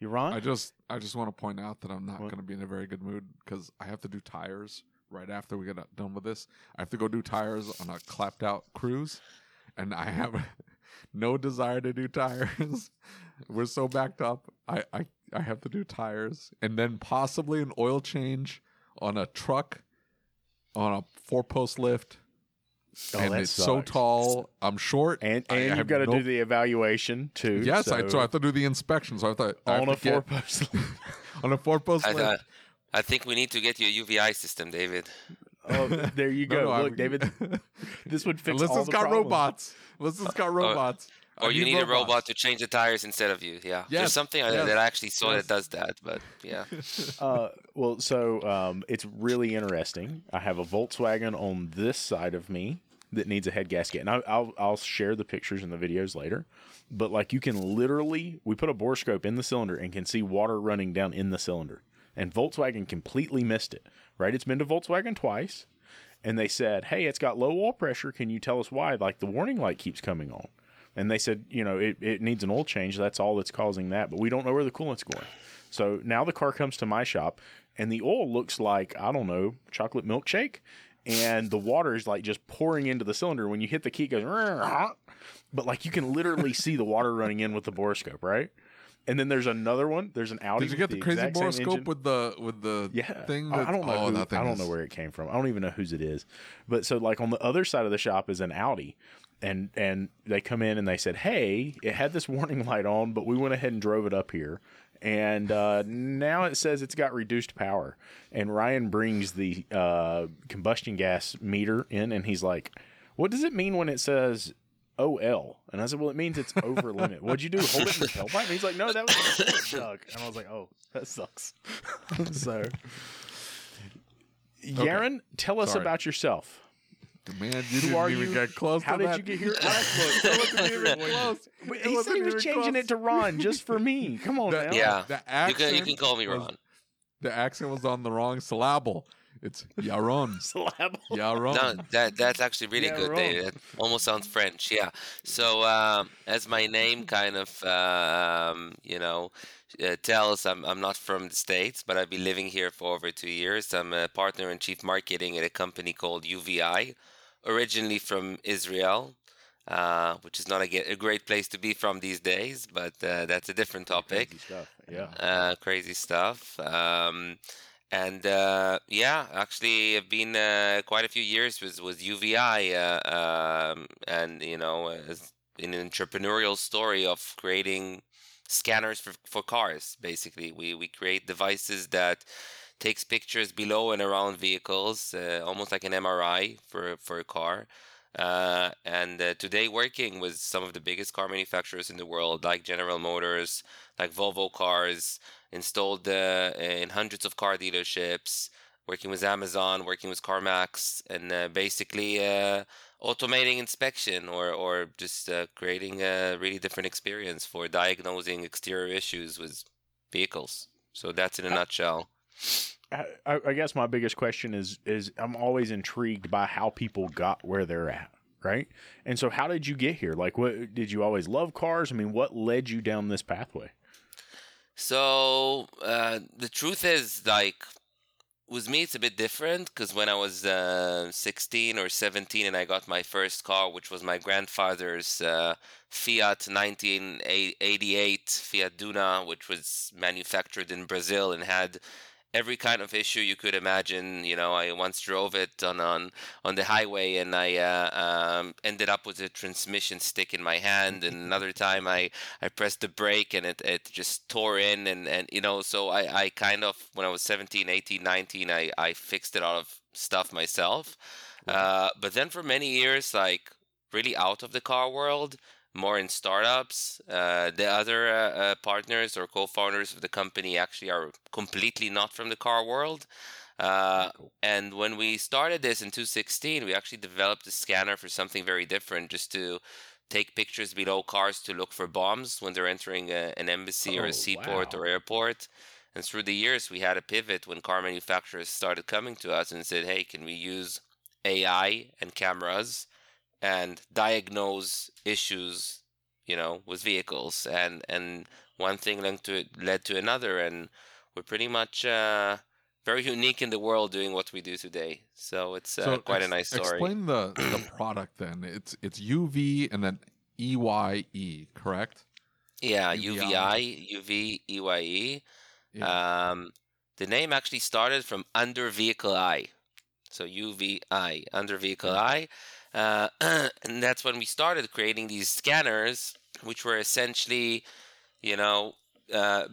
You Ron? I just I just want to point out that I'm not going to be in a very good mood because I have to do tires right after we get done with this. I have to go do tires on a clapped out cruise, and I have no desire to do tires. We're so backed up. I, I I have to do tires and then possibly an oil change on a truck on a four post lift. Oh, and that it's so tall. I'm short. and and have you've got to no- do the evaluation too. Yes, I, so I have to do the inspection. So I thought I have on a four get- post. on a four post I, lift. thought, I think we need to get you a UVI system, David. oh, there you No, go. no, I- Look, David, this would fix Unless all it's the got problems. robots. Unless it's got robots. I Or you need a robot to change the tires instead of you. Yeah. Yes, There's something yes, that I actually saw yes. that does that, but yeah. Uh, well, so um, it's really interesting. I have a Volkswagen on this side of me that needs a head gasket, and I, I'll I'll share the pictures and the videos later. But like, you can literally, we put a borescope in the cylinder and can see water running down in the cylinder, and Volkswagen completely missed it. Right? It's been to Volkswagen twice, and they said, "Hey, it's got low oil pressure. Can you tell us why?" Like the warning light keeps coming on. And they said, you know, it, it needs an oil change. That's all that's causing that. But we don't know where the coolant's going. So now the car comes to my shop and the oil looks like, I don't know, chocolate milkshake. And the water is like just pouring into the cylinder. When you hit the key, it goes, but like you can literally see the water running in with the borescope, right? And then there's another one. There's an Audi. Did you get the, crazy exact same borescope with the with the Yeah, thing? I- That, I don't know. Oh, who, I don't is- know where it came from. I don't even know whose it is. But so like on the other side of the shop is an Audi, and and they come in and they said, hey, it had this warning light on, but we went ahead and drove it up here, and uh, now it says it's got reduced power. And Ryan brings the uh, combustion gas meter in, and he's like, what does it mean when it says? OL. And I said, well, it means it's over limit. What'd you do? Hold it in the tailpipe? And he's like, no, that was a jug. And I was like, oh, that sucks. so, Yaron, tell us Sorry. about yourself. Man, you Who didn't are even you? get close. How to did that. you get here? It wasn't even close. But he said wasn't he was even changing close. it to Ron just for me. Come on The- now. Yeah. The You accent can, you can call me was- Ron. The accent was on the wrong syllable. It's Yaron. Syllable. Yaron. No, that that's actually really Yeah, good, wrong. David. It almost sounds French. Yeah. So um, as my name kind of um, you know uh, tells, I'm I'm not from the states, but I've been living here for over two years. I'm a partner and chief marketing at a company called UVI, originally from Israel. Uh, which is not a, a great place to be from these days, but uh, that's a different topic Crazy stuff. Yeah. uh, crazy stuff. Um, and uh, yeah, actually, I've been uh, quite a few years with with UVI, uh, um, and you know, in an entrepreneurial story of creating scanners for, for cars. Basically, we we create devices that takes pictures below and around vehicles, uh, almost like an MRI for for a car. Uh, and uh, today, working with some of the biggest car manufacturers in the world, like General Motors, like Volvo cars, installed uh, in hundreds of car dealerships, working with Amazon, working with CarMax, and uh, basically uh, automating inspection or, or just uh, creating a really different experience for diagnosing exterior issues with vehicles. So that's in a nutshell. I, I guess my biggest question is is I'm always intrigued by how people got where they're at, right? And so, how did you get here? Like, what did you always love cars? I mean, what led you down this pathway? So uh, the truth is, like, with me, it's a bit different because when I was uh, 16 or 17 and I got my first car, which was my grandfather's uh, Fiat 1988 Fiat Duna, which was manufactured in Brazil and had every kind of issue you could imagine. You know, I once drove it on on, on the highway and I uh, um, ended up with a transmission stick in my hand. And another time I, I pressed the brake and it, it just tore in. And, and you know, so I, I kind of, when I was 17, 18, 19, I, I fixed a lot of stuff myself. Uh, but then for many years, like really out of the car world, more in startups. Uh, the other uh, uh, partners or co-founders of the company actually are completely not from the car world. Uh, and when we started this in 2016, we actually developed a scanner for something very different, just to take pictures below cars to look for bombs when they're entering a, an embassy oh, or a oh, seaport wow. or airport. And through the years, we had a pivot when car manufacturers started coming to us and said, "Hey, can we use AI and cameras?" And diagnose issues, you know, with vehicles, and and one thing led to led to another, and we're pretty much uh, very unique in the world doing what we do today. So it's uh, so quite ex- a nice story. Explain the the product then. It's it's UV and then EYE, correct? Yeah, UVI, UV, EYE. Yeah. Um, the name actually started from under vehicle eye. So UVI, under vehicle eye. Uh, and that's when we started creating these scanners, which were essentially, you know, uh,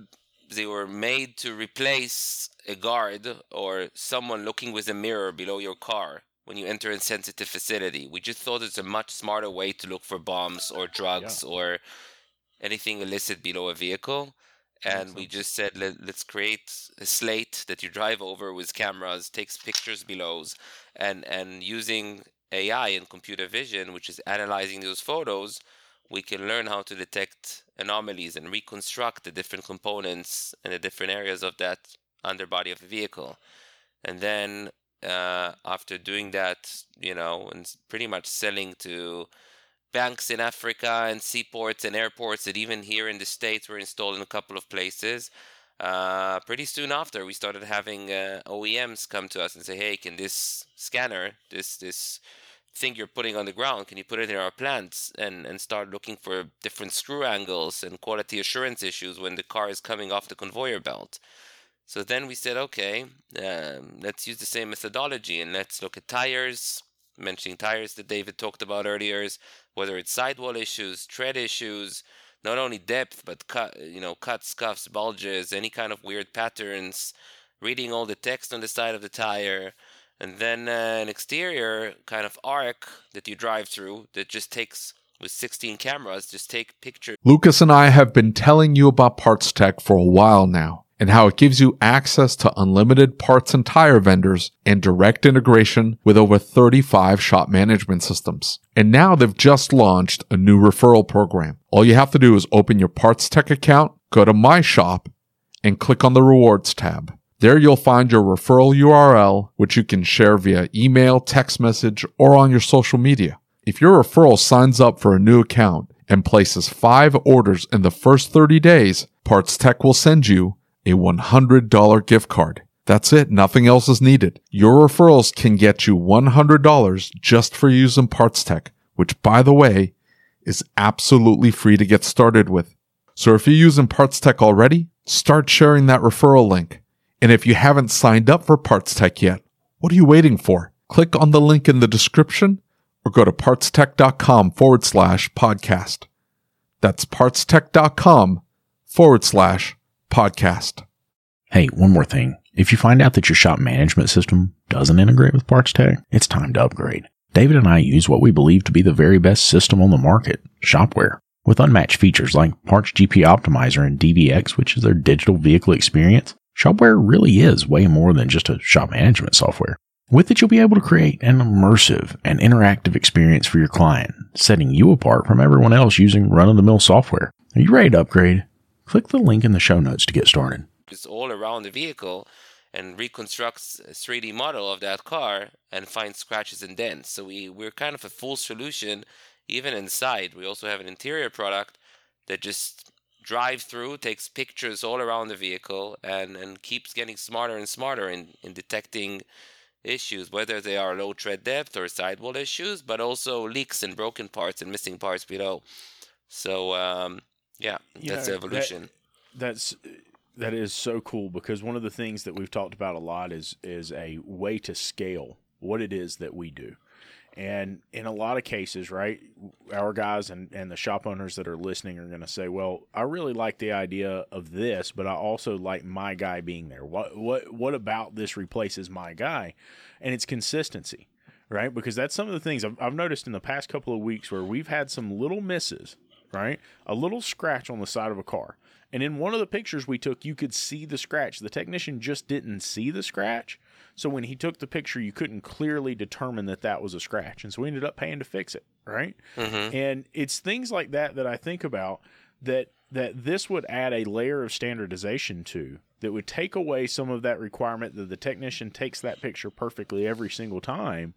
they were made to replace a guard or someone looking with a mirror below your car when you enter a sensitive facility. We just thought it's a much smarter way to look for bombs or drugs yeah. or anything illicit below a vehicle. And we just said, Let, us create a slate that you drive over with cameras, takes pictures below, and and using AI and computer vision, which is analyzing those photos, we can learn how to detect anomalies and reconstruct the different components and the different areas of that underbody of the vehicle. And then uh, after doing that, you know, and pretty much selling to banks in Africa and seaports and airports that even here in the States were installed in a couple of places. Uh, pretty soon after, we started having uh, OEMs come to us and say, "Hey, can this scanner, this this thing you're putting on the ground, can you put it in our plants and, and start looking for different screw angles and quality assurance issues when the car is coming off the conveyor belt? So then we said, okay, um, let's use the same methodology and let's look at tires, mentioning tires that David talked about earlier, whether it's sidewall issues, tread issues, not only depth, but cut, you know, cuts, scuffs, bulges, any kind of weird patterns, reading all the text on the side of the tire, and then uh, an exterior kind of arc that you drive through that just takes with 16 cameras just take pictures lucas and i have been telling you about PartsTech for a while now and how it gives you access to unlimited parts and tire vendors and direct integration with over 35 shop management systems. And now they've just launched a new referral program. All you have to do is open your PartsTech account, go to My Shop, and click on the Rewards tab. There you'll find your referral URL, which you can share via email, text message, or on your social media. If your referral signs up for a new account and places five orders in the first 30 days, PartsTech will send you a $100 gift card. That's it. Nothing else is needed. Your referrals can get you $100 just for using PartsTech, which by the way, is absolutely free to get started with. So if you're using PartsTech already, start sharing that referral link. And if you haven't signed up for PartsTech yet, what are you waiting for? Click on the link in the description or go to partstech.com forward slash podcast. That's partstech.com forward slash podcast. Hey, one more thing. If you find out that your shop management system doesn't integrate with PartsTech, it's time to upgrade. David and I use what we believe to be the very best system on the market, Shop-Ware. With unmatched features like Parts GP Optimizer and DVX, which is their digital vehicle experience, Shop-Ware really is way more than just a shop management software. With it, you'll be able to create an immersive and interactive experience for your client, setting you apart from everyone else using run of the mill software. Are you ready to upgrade? Click the link in the show notes to get started. It's all around the vehicle and reconstructs a 3D model of that car and finds scratches and dents. So we, we're kind of a full solution even inside. We also have an interior product that just drive through, takes pictures all around the vehicle, and, and keeps getting smarter and smarter in, in detecting issues, whether they are low tread depth or sidewall issues, but also leaks and broken parts and missing parts below. So um, yeah, You that's know, the evolution. That, that's that is so cool because one of the things that we've talked about a lot is is a way to scale what it is that we do. And in a lot of cases, right, our guys and, and the shop owners that are listening are going to say, "Well, I really like the idea of this, but I also like my guy being there. What what what about this replaces my guy?" And it's consistency, right? Because that's some of the things I've, I've noticed in the past couple of weeks where we've had some little misses, right? A little scratch on the side of a car. And in one of the pictures we took, you could see the scratch. The technician just didn't see the scratch. So when he took the picture, you couldn't clearly determine that that was a scratch. And so we ended up paying to fix it, right? Mhm. And it's things like that that I think about that that this would add a layer of standardization to that would take away some of that requirement that the technician takes that picture perfectly every single time.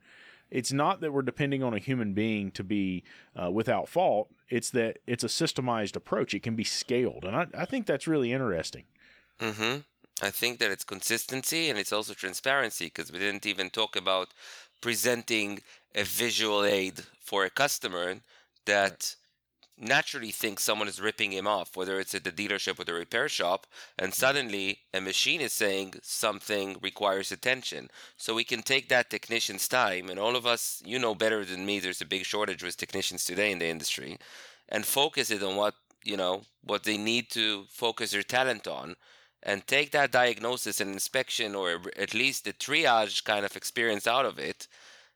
It's not that we're depending on a human being to be uh, without fault. It's that it's a systemized approach. It can be scaled, and I, I think that's really interesting. Mm-hmm. I think that it's consistency and it's also transparency because we didn't even talk about presenting a visual aid for a customer that naturally thinks someone is ripping him off, whether it's at the dealership or the repair shop, and mm-hmm. suddenly a machine is saying something requires attention. So we can take that technician's time, and all of us, you know better than me, there's a big shortage with technicians today in the industry, and focus it on what you know what they need to focus their talent on and take that diagnosis and inspection or at least the triage kind of experience out of it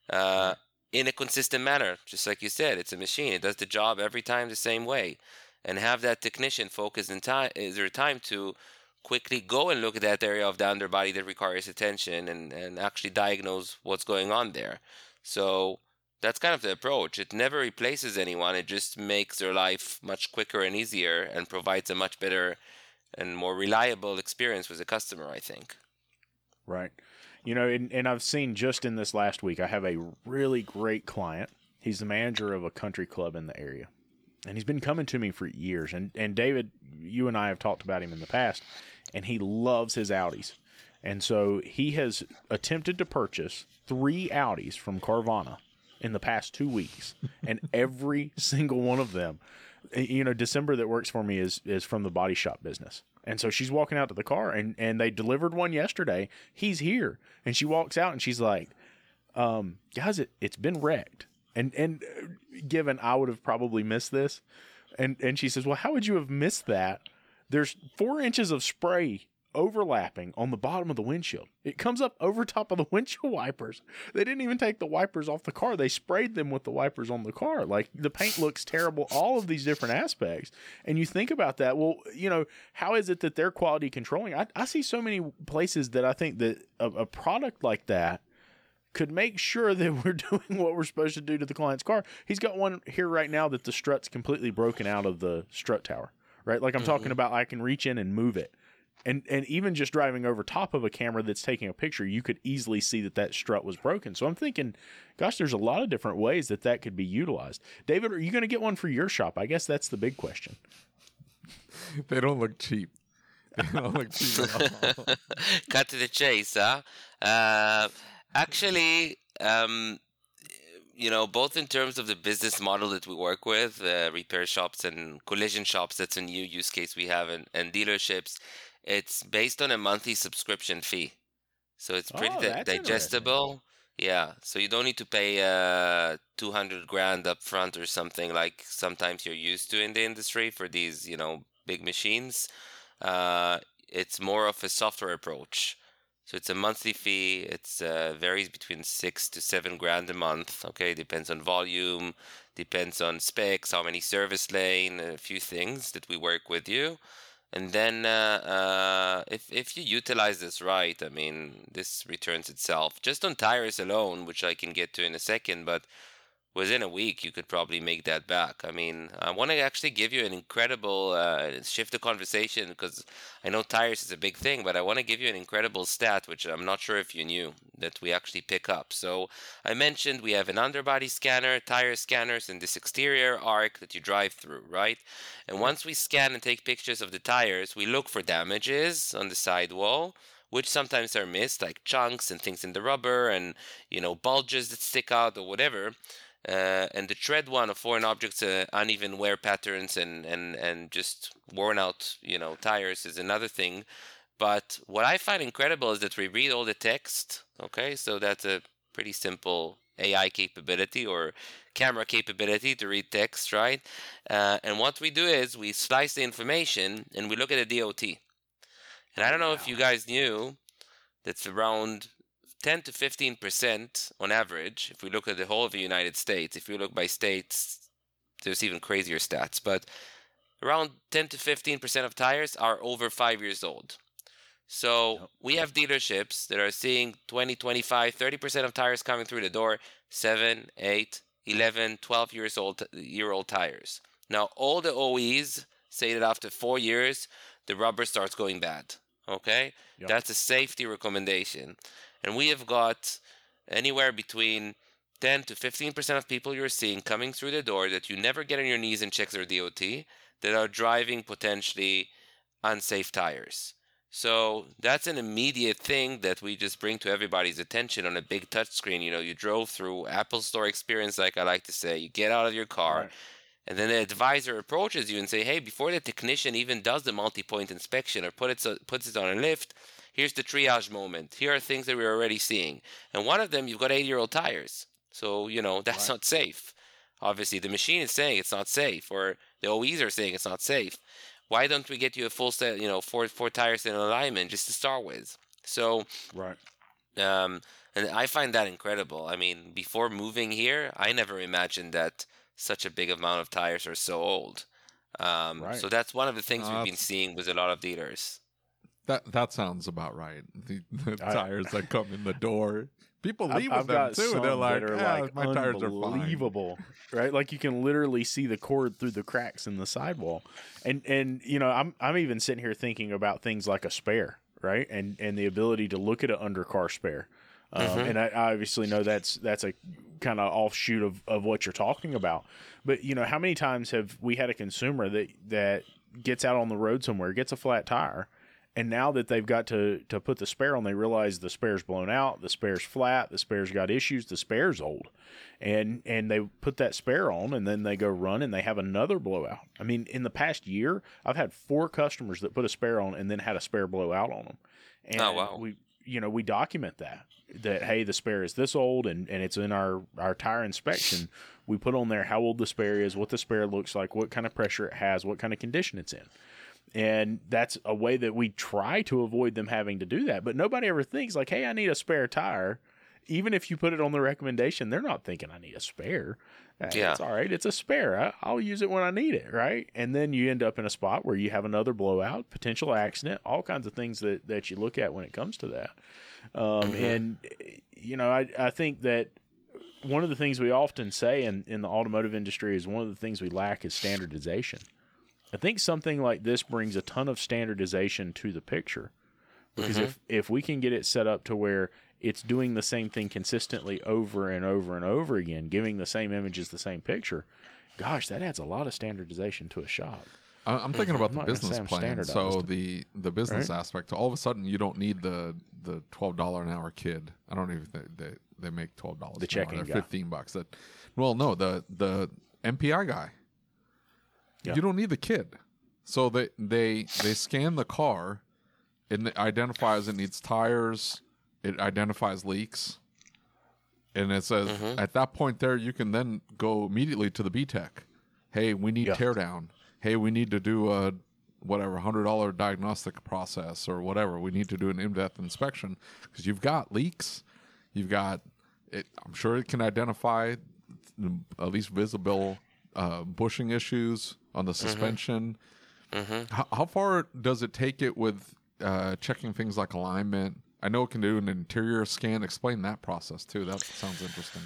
uh, in a consistent manner just like you said it's a machine it does the job every time the same way and have that technician focus in time is there time to quickly go and look at that area of the underbody that requires attention and, and actually diagnose what's going on there. So that's kind of the approach it never replaces anyone it just makes their life much quicker and easier and provides a much better and more reliable experience with the customer, I think. Right. You know, and, and I've seen just in this last week, I have a really great client. He's the manager of a country club in the area. And he's been coming to me for years. And, and David, you and I have talked about him in the past, and he loves his Audis. And so he has attempted to purchase three Audis from Carvana in the past two weeks. And every single one of them, you know, December that works for me is is from the body shop business. And so she's walking out to the car and and they delivered one yesterday. He's here. And she walks out and she's like, um, guys, it, it's been wrecked. And and uh, given I would have probably missed this. And and she says, Well, how would you have missed that? There's four inches of spray overlapping on the bottom of the windshield. It comes up over top of the windshield wipers. They didn't even take the wipers off the car. They sprayed them with the wipers on the car. Like the paint looks terrible, all of these different aspects. And you think about that, well, you know, how is it that they're quality controlling? I, I see so many places that I think that a, a product like that could make sure that we're doing what we're supposed to do to the client's car. He's got one here right now that the strut's completely broken out of the strut tower. Right? Like I'm mm-hmm. talking about I can reach in and move it and and even just driving over top of a camera that's taking a picture you could easily see that that strut was broken so i'm thinking gosh there's a lot of different ways that that could be utilized david are you going to get one for your shop i guess that's the big question They don't look cheap. They don't look cheap. Cut to the chase, huh? Uh, actually, um, you know, both in terms of the business model that we work with, uh, repair shops and collision shops, that's a new use case we have, and, and dealerships, it's based on a monthly subscription fee. So it's pretty Oh, di- digestible. Yeah, so you don't need to pay uh 200 grand up front or something like sometimes you're used to in the industry for these, you know, big machines. Uh, it's more of a software approach. So it's a monthly fee. It's uh, varies between six to seven grand a month. Okay, depends on volume, depends on specs, how many service lane, a few things that we work with you. And then, uh, uh, if if you utilize this right, I mean, this returns itself just on tires alone, which I can get to in a second. But within a week you could probably make that back. I mean, I want to actually give you an incredible uh, shift the conversation because I know tires is a big thing, but I want to give you an incredible stat which I'm not sure if you knew that we actually pick up. So I mentioned we have an underbody scanner, tire scanners, and this exterior arc that you drive through, right? And once we scan and take pictures of the tires, we look for damages on the sidewall which sometimes are missed, like chunks and things in the rubber and you know bulges that stick out or whatever. Uh, and the tread one of foreign objects, uh, uneven wear patterns, and, and, and just worn out, you know, tires is another thing. But what I find incredible is that we read all the text. Okay, so that's a pretty simple AI capability or camera capability to read text, right? Uh, and what we do is we slice the information and we look at the DOT. And I don't know if you guys knew that's around 10 to 15 percent on average. If we look at the whole of the United States, if we look by states, there's even crazier stats. But around 10 to 15 percent of tires are over five years old. So we have dealerships that are seeing 20, 25, 30 percent of tires coming through the door, 7, 8, 11, 12 years old year old tires. Now all the OEs say that after four years the rubber starts going bad. Okay, yep. that's a safety recommendation and we have got anywhere between 10 to 15% of people you're seeing coming through the door that you never get on your knees and check their DOT that are driving potentially unsafe tires. So that's an immediate thing that we just bring to everybody's attention on a big touchscreen. You know, you drove through Apple Store experience, like I like to say. You get out of your car, right. and then the advisor approaches you and say, "Hey, before the technician even does the multi-point inspection or put it puts it on a lift, here's the triage moment. Here are things that we're already seeing. And one of them, you've got 80 year old tires. So, you know, that's right. not safe. Obviously, the machine is saying it's not safe, or the OEs are saying it's not safe. Why don't we get you a full set, you know, four four tires in alignment just to start with? So, right. Um, and I find that incredible. I mean, before moving here, I never imagined that such a big amount of tires are so old. Um, right. So that's one of the things uh, we've been seeing with a lot of dealers. That that sounds about right. The, the I, tires that come in the door. People leave I've, with I've them too. They're like, yeah, like my tires are unbelievable, right? Like you can literally see the cord through the cracks in the sidewall, and and you know I'm I'm even sitting here thinking about things like a spare, right? And and the ability to look at an undercar spare. Um, mm-hmm. And I, I obviously know that's that's a kind of offshoot of, of what you're talking about. But you know, how many times have we had a consumer that that gets out on the road somewhere, gets a flat tire, and now that they've got to to put the spare on, they realize the spare's blown out, the spare's flat, the spare's got issues, the spare's old, and and they put that spare on, and then they go run and they have another blowout. I mean, in the past year, I've had four customers that put a spare on and then had a spare blowout on them. And oh wow! We you know we document that that hey the spare is this old and and it's in our our tire inspection. We put on there how old the spare is, what the spare looks like, what kind of pressure it has, what kind of condition it's in and that's a way that we try to avoid them having to do that. But nobody ever thinks like hey i need a spare tire. Even if you put it on the recommendation they're not thinking i need a spare. Uh, yeah. it's all right. It's a spare. I, will use it when i need it right? And then you end up in a spot where you have another blowout potential accident all kinds of things that, that you look at when it comes to that. Um, mm-hmm. and you know I, I think that one of the things we often say in, in the automotive industry is one of the things we lack is standardization I think something like this brings a ton of standardization to the picture. Because mm-hmm. if, if we can get it set up to where it's doing the same thing consistently over and over and over again, giving the same images, the same picture, gosh, that adds a lot of standardization to a shop. I'm thinking about the business plan. So the the business right? aspect. All of a sudden, you don't need the the twelve dollar an hour kid. I don't even think they they make twelve dollars. The checking hour. They're fifteen bucks. That well, no, the the MPI guy yeah. You don't need the kid. So they they they scan the car, and it identifies it needs tires. It identifies leaks, and it says mm-hmm. at that point there you can then go immediately to the BTEC. Hey, we need yeah. teardown. Hey, we need to do a whatever hundred dollar diagnostic process or whatever. We need to do an in depth inspection because you've got leaks. You've got it. I'm sure it can identify at least visible uh, bushing issues on the mm-hmm. suspension. Mm-hmm. How, how, far does it take it with uh, checking things like alignment? I know it can do an interior scan. Explain that process too. That sounds interesting.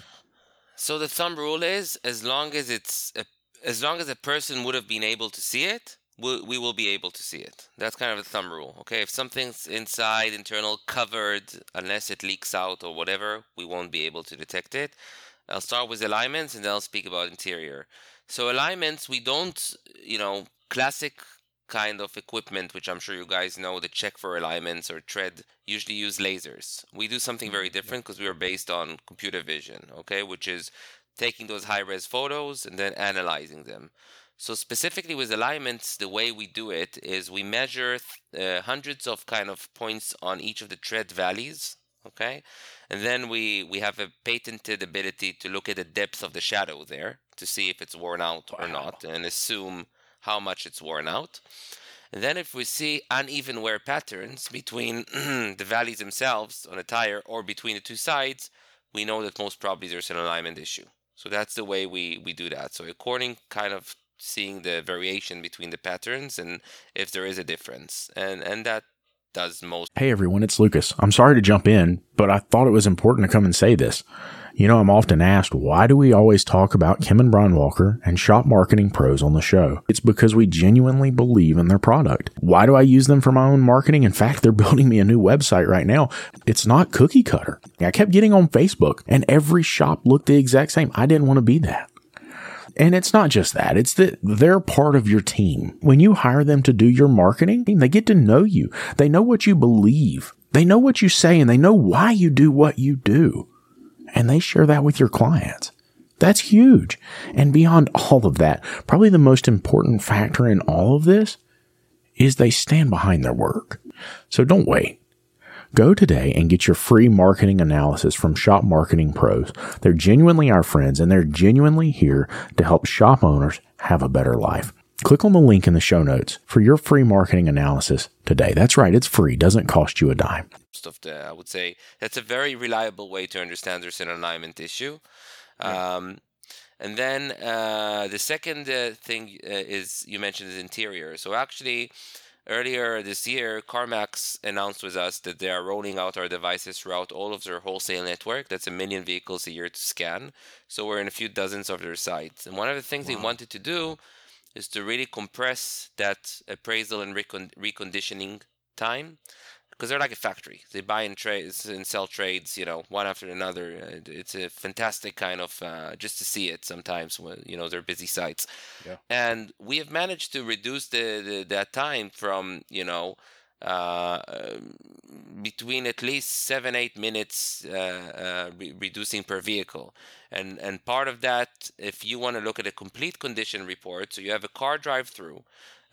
So the thumb rule is as long as it's a, as long as a person would have been able to see it, we, we will be able to see it. That's kind of a thumb rule. Okay, if something's inside, internal, covered, unless it leaks out or whatever, we won't be able to detect it. I'll start with alignments and then I'll speak about interior. So alignments, we don't, you know, classic kind of equipment, which I'm sure you guys know, the check for alignments or tread, usually use lasers. We do something very mm-hmm, different because we are based on computer vision, okay, which is taking those high res photos and then analyzing them. So specifically with alignments, the way we do it is we measure uh, hundreds of kind of points on each of the tread valleys, okay, and then we we have a patented ability to look at the depth of the shadow there to see if it's worn out wow. or not, and assume how much it's worn out. And then if we see uneven wear patterns between the valleys themselves on a tire or between the two sides, we know that most probably there's an alignment issue. So that's the way we, we do that. So according kind of seeing the variation between the patterns and if there is a difference. And and that does most Hey everyone, it's Lucas. I'm sorry to jump in, but I thought it was important to come and say this. You know, I'm often asked, why do we always talk about Kim and Brian Walker and shop marketing pros on the show? It's because we genuinely believe in their product. Why do I use them for my own marketing? In fact, they're building me a new website right now. It's not cookie cutter. I kept getting on Facebook and every shop looked the exact same. I didn't want to be that. And it's not just that, it's that they're part of your team. When you hire them to do your marketing, they get to know you. They know what you believe. They know what you say and they know why you do what you do and they share that with your clients. That's huge. And beyond all of that, probably the most important factor in all of this is they stand behind their work. So don't wait. Go today and get your free marketing analysis from Shop Marketing Pros. They're genuinely our friends and they're genuinely here to help shop owners have a better life. Click on the link in the show notes for your free marketing analysis today. That's right, it's free, doesn't cost you a dime of the, I would say that's a very reliable way to understand there's an alignment issue. Yeah. Um, and then uh, the second uh, thing uh, is you mentioned is interior. So actually, earlier this year, CarMax announced with us that they are rolling out our devices throughout all of their wholesale network. That's a million vehicles a year to scan. So we're in a few dozens of their sites. And one of the things wow. they wanted to do is to really compress that appraisal and recon- reconditioning time because they're like a factory. They buy and trades and sell trades, you know, one after another. It's a fantastic kind of uh, just to see it sometimes when you know they're busy sites. Yeah. And we have managed to reduce the, the that time from you know uh, between at least seven eight minutes uh, uh, re- reducing per vehicle. And and part of that, if you want to look at a complete condition report, so you have a car drive through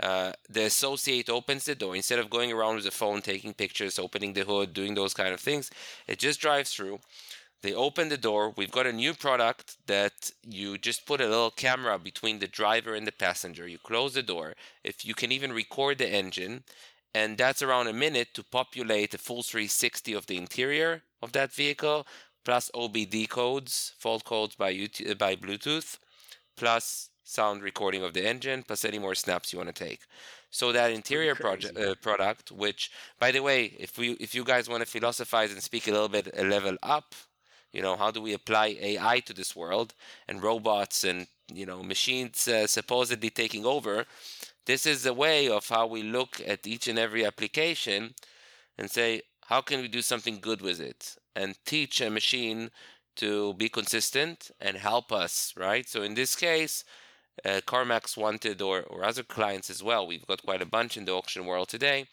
uh, the associate opens the door instead of going around with the phone taking pictures opening the hood doing those kind of things it just drives through. They open the door we've got a new product that you just put a little camera between the driver and the passenger. You close the door. If you can even record the engine and that's around a minute to populate a full 360 of the interior of that vehicle plus obd codes fault codes by, YouTube, by bluetooth plus sound recording of the engine plus any more snaps you want to take. So that interior project uh, product, which by the way, if we if you guys want to philosophize and speak a little bit a level up, you know, how do we apply AI to this world and robots and you know machines uh, supposedly taking over? This is a way of how we look at each and every application and say how can we do something good with it and teach a machine to be consistent and help us, right? So in this case, uh, CarMax wanted, or, or other clients as well, we've got quite a bunch in the auction world today,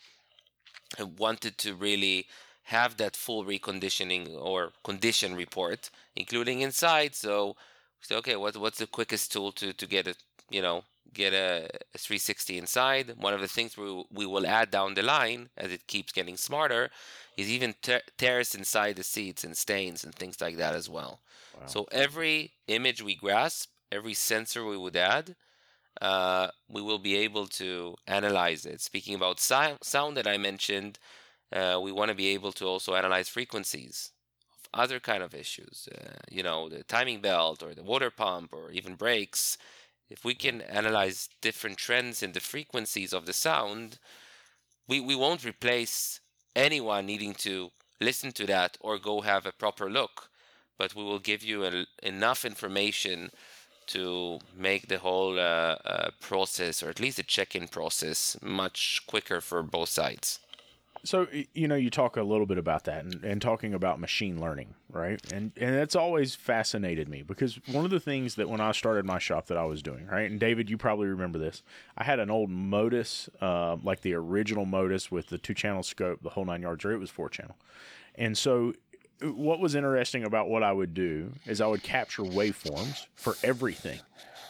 wanted to really have that full reconditioning or condition report, including inside. So, so okay, what, what's the quickest tool to, to get it, you know, get a, a 360 inside? One of the things we, we will add down the line as it keeps getting smarter is even ter- tears inside the seats and stains and things like that as well. Wow. So every image we grasp every sensor we would add, uh, we will be able to analyze it. Speaking about si- sound that I mentioned, uh, we want to be able to also analyze frequencies of other kind of issues. Uh, you know, the timing belt or the water pump or even brakes. If we can analyze different trends in the frequencies of the sound, we, we won't replace anyone needing to listen to that or go have a proper look but we will give you a, enough information to make the whole uh, uh, process, or at least the check-in process, much quicker for both sides. So you know, you talk a little bit about that, and, and talking about machine learning, right? And and that's always fascinated me because one of the things that when I started my shop that I was doing, right? And David, you probably remember this. I had an old MODIS, uh, like the original MODIS with the two-channel scope, the whole nine yards, or it was four-channel. And so what was interesting about what I would do is I would capture waveforms for everything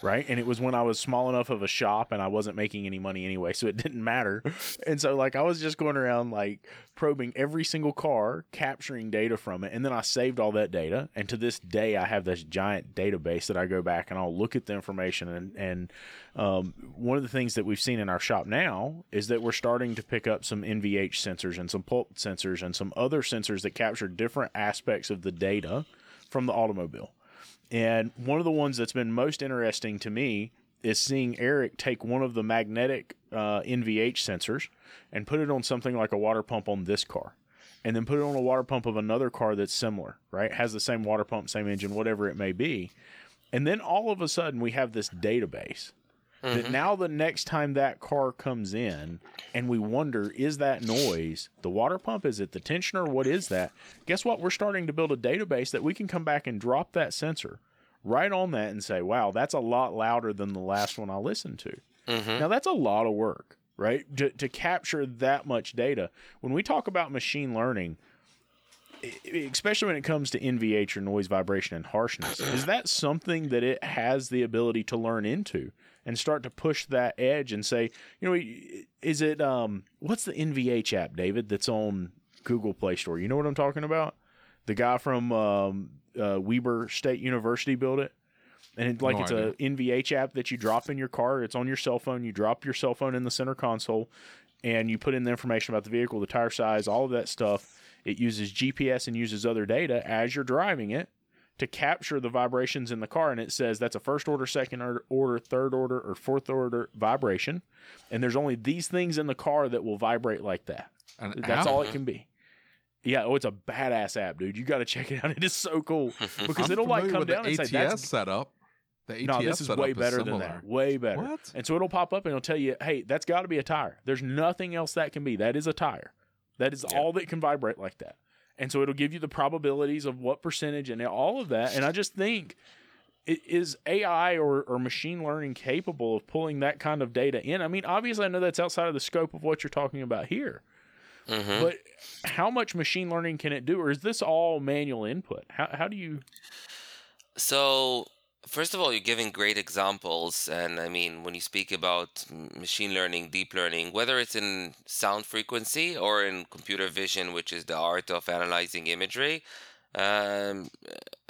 right? And it was when I was small enough of a shop and I wasn't making any money anyway, so it didn't matter. And so like I was just going around like probing every single car, capturing data from it, and then I saved all that data. And to this day, I have this giant database that I go back and I'll look at the information. And and um, one of the things that we've seen in our shop now is that we're starting to pick up some NVH sensors and some pulse sensors and some other sensors that capture different aspects of the data from the automobile. And one of the ones that's been most interesting to me is seeing Eric take one of the magnetic uh, NVH sensors and put it on something like a water pump on this car, and then put it on a water pump of another car that's similar, right? Has the same water pump, same engine, whatever it may be. And then all of a sudden, we have this database Mm-hmm. That now the next time that car comes in and we wonder, is that noise the water pump? Is it the tensioner? What is that? Guess what? We're starting to build a database that we can come back and drop that sensor right on that and say, wow, that's a lot louder than the last one I listened to. Mm-hmm. Now, that's a lot of work, right? To, to capture that much data. When we talk about machine learning, especially when it comes to NVH or noise, vibration, and harshness, is that something that it has the ability to learn into? And start to push that edge and say, you know, is it um what's the NVH app, David, that's on Google Play Store? You know what I'm talking about? The guy from um, uh, Weber State University built it. And it, like no it's idea. a NVH app that you drop in your car. It's on your cell phone. You drop your cell phone in the center console, and you put in the information about the vehicle, the tire size, all of that stuff. It uses GPS and uses other data as you're driving it to capture the vibrations in the car and it says that's a first order second order third order or fourth order vibration and there's only these things in the car that will vibrate like that An that's app? all it can be yeah oh it's a badass app dude you got to check it out it is so cool because it'll like come down and say that's setup the no, this is way better is than that. Way better. What? And so it'll pop up and it'll tell you, hey, that's got to be a tire. There's nothing else that can be. That is a tire. That is yeah. all that can vibrate like that and so it'll give you the probabilities of what percentage and all of that. And I just think is AI or, or machine learning capable of pulling that kind of data in? I mean, obviously, I know that's outside of the scope of what you're talking about here. Mm-hmm. But how much machine learning can it do, or is this all manual input? How how do you? So First of all, you're giving great examples. And I mean, when you speak about machine learning, deep learning, whether it's in sound frequency or in computer vision, which is the art of analyzing imagery, um,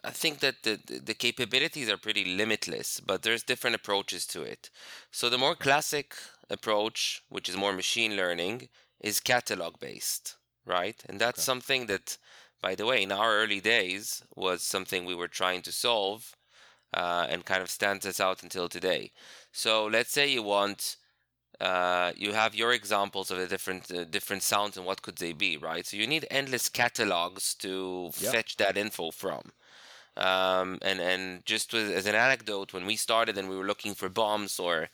I think that the, the capabilities are pretty limitless, but there's different approaches to it. So the more classic approach, which is more machine learning, is catalog based, right? And that's okay. something that, by the way, in our early days was something we were trying to solve uh, and kind of stands us out until today. So let's say you want uh, you have your examples of the different uh, different sounds and what could they be, right? So you need endless catalogs to yep. fetch that info from. Um, and and just as an anecdote, when we started and we were looking for bombs or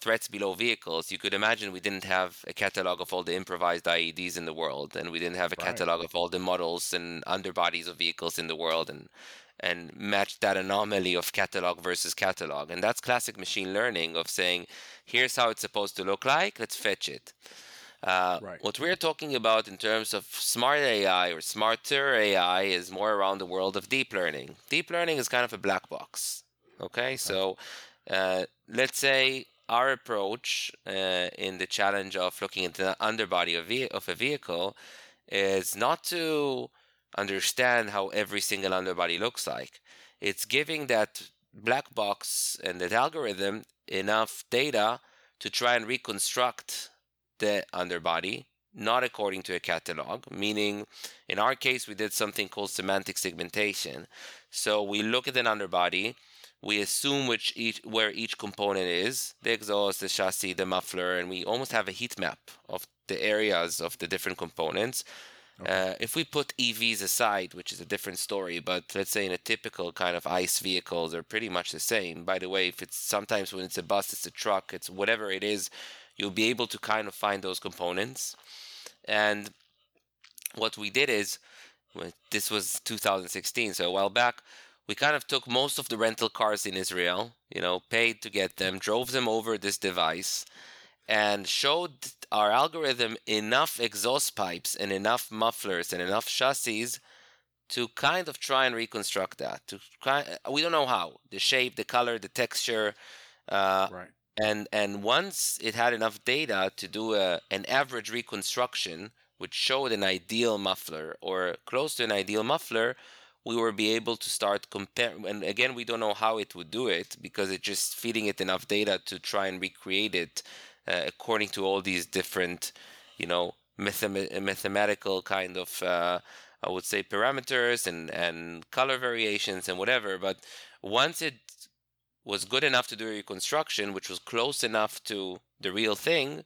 threats below vehicles, you could imagine we didn't have a catalog of all the improvised IEDs in the world, and we didn't have a right. catalog of all the models and underbodies of vehicles in the world, and and match that anomaly of catalog versus catalog. And that's classic machine learning of saying, here's how it's supposed to look like, let's fetch it. Uh, right. What we're talking about in terms of smart AI or smarter AI is more around the world of deep learning. Deep learning is kind of a black box. Okay, so uh, let's say our approach uh, in the challenge of looking into the underbody of, ve- of a vehicle is not to understand how every single underbody looks like. It's giving that black box and that algorithm enough data to try and reconstruct the underbody, not according to a catalog, meaning in our case, we did something called semantic segmentation. So we look at an underbody, we assume which each where each component is, the exhaust, the chassis, the muffler, and we almost have a heat map of the areas of the different components Uh, if we put EVs aside, which is a different story, but let's say in a typical kind of ICE vehicles, they're pretty much the same. By the way, if it's sometimes when it's a bus, it's a truck, it's whatever it is, you'll be able to kind of find those components. And what we did is, this was 2016, so a while back, we kind of took most of the rental cars in Israel, you know, paid to get them, drove them over this device, and showed our algorithm enough exhaust pipes and enough mufflers and enough chassis to kind of try and reconstruct that. To try, we don't know how the shape, the color, the texture, uh, Right. and and once it had enough data to do a, an average reconstruction, which showed an ideal muffler or close to an ideal muffler, we were be able to start compare. And again, we don't know how it would do it because it's just feeding it enough data to try and recreate it uh, according to all these different, you know, mathem- mathematical kind of. Uh, I would say parameters and, and color variations and whatever. But once it was good enough to do a reconstruction, which was close enough to the real thing,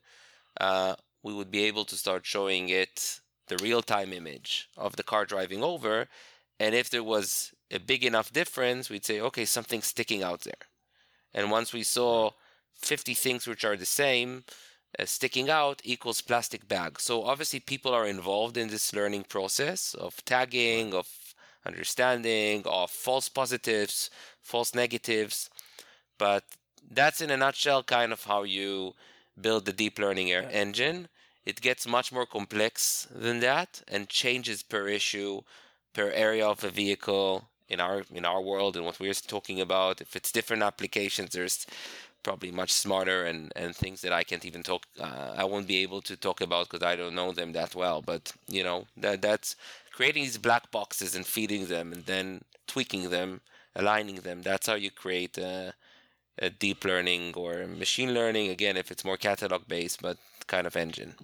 uh, we would be able to start showing it the real time image of the car driving over. And if there was a big enough difference, we'd say, okay, something's sticking out there. And once we saw 50 things which are the same, uh, sticking out equals plastic bag. So obviously, people are involved in this learning process of tagging, of understanding, of false positives, false negatives. But that's in a nutshell kind of how you build the deep learning er- engine. It gets much more complex than that and changes per issue, per area of a vehicle in our in our world and what we're talking about. If it's different applications, there's probably much smarter and, and things that I can't even talk. Uh, I won't be able to talk about because I don't know them that well. But you know that that's creating these black boxes and feeding them and then tweaking them, aligning them. That's how you create a, a deep learning or machine learning. Again, if it's more catalog based, but kind of engine.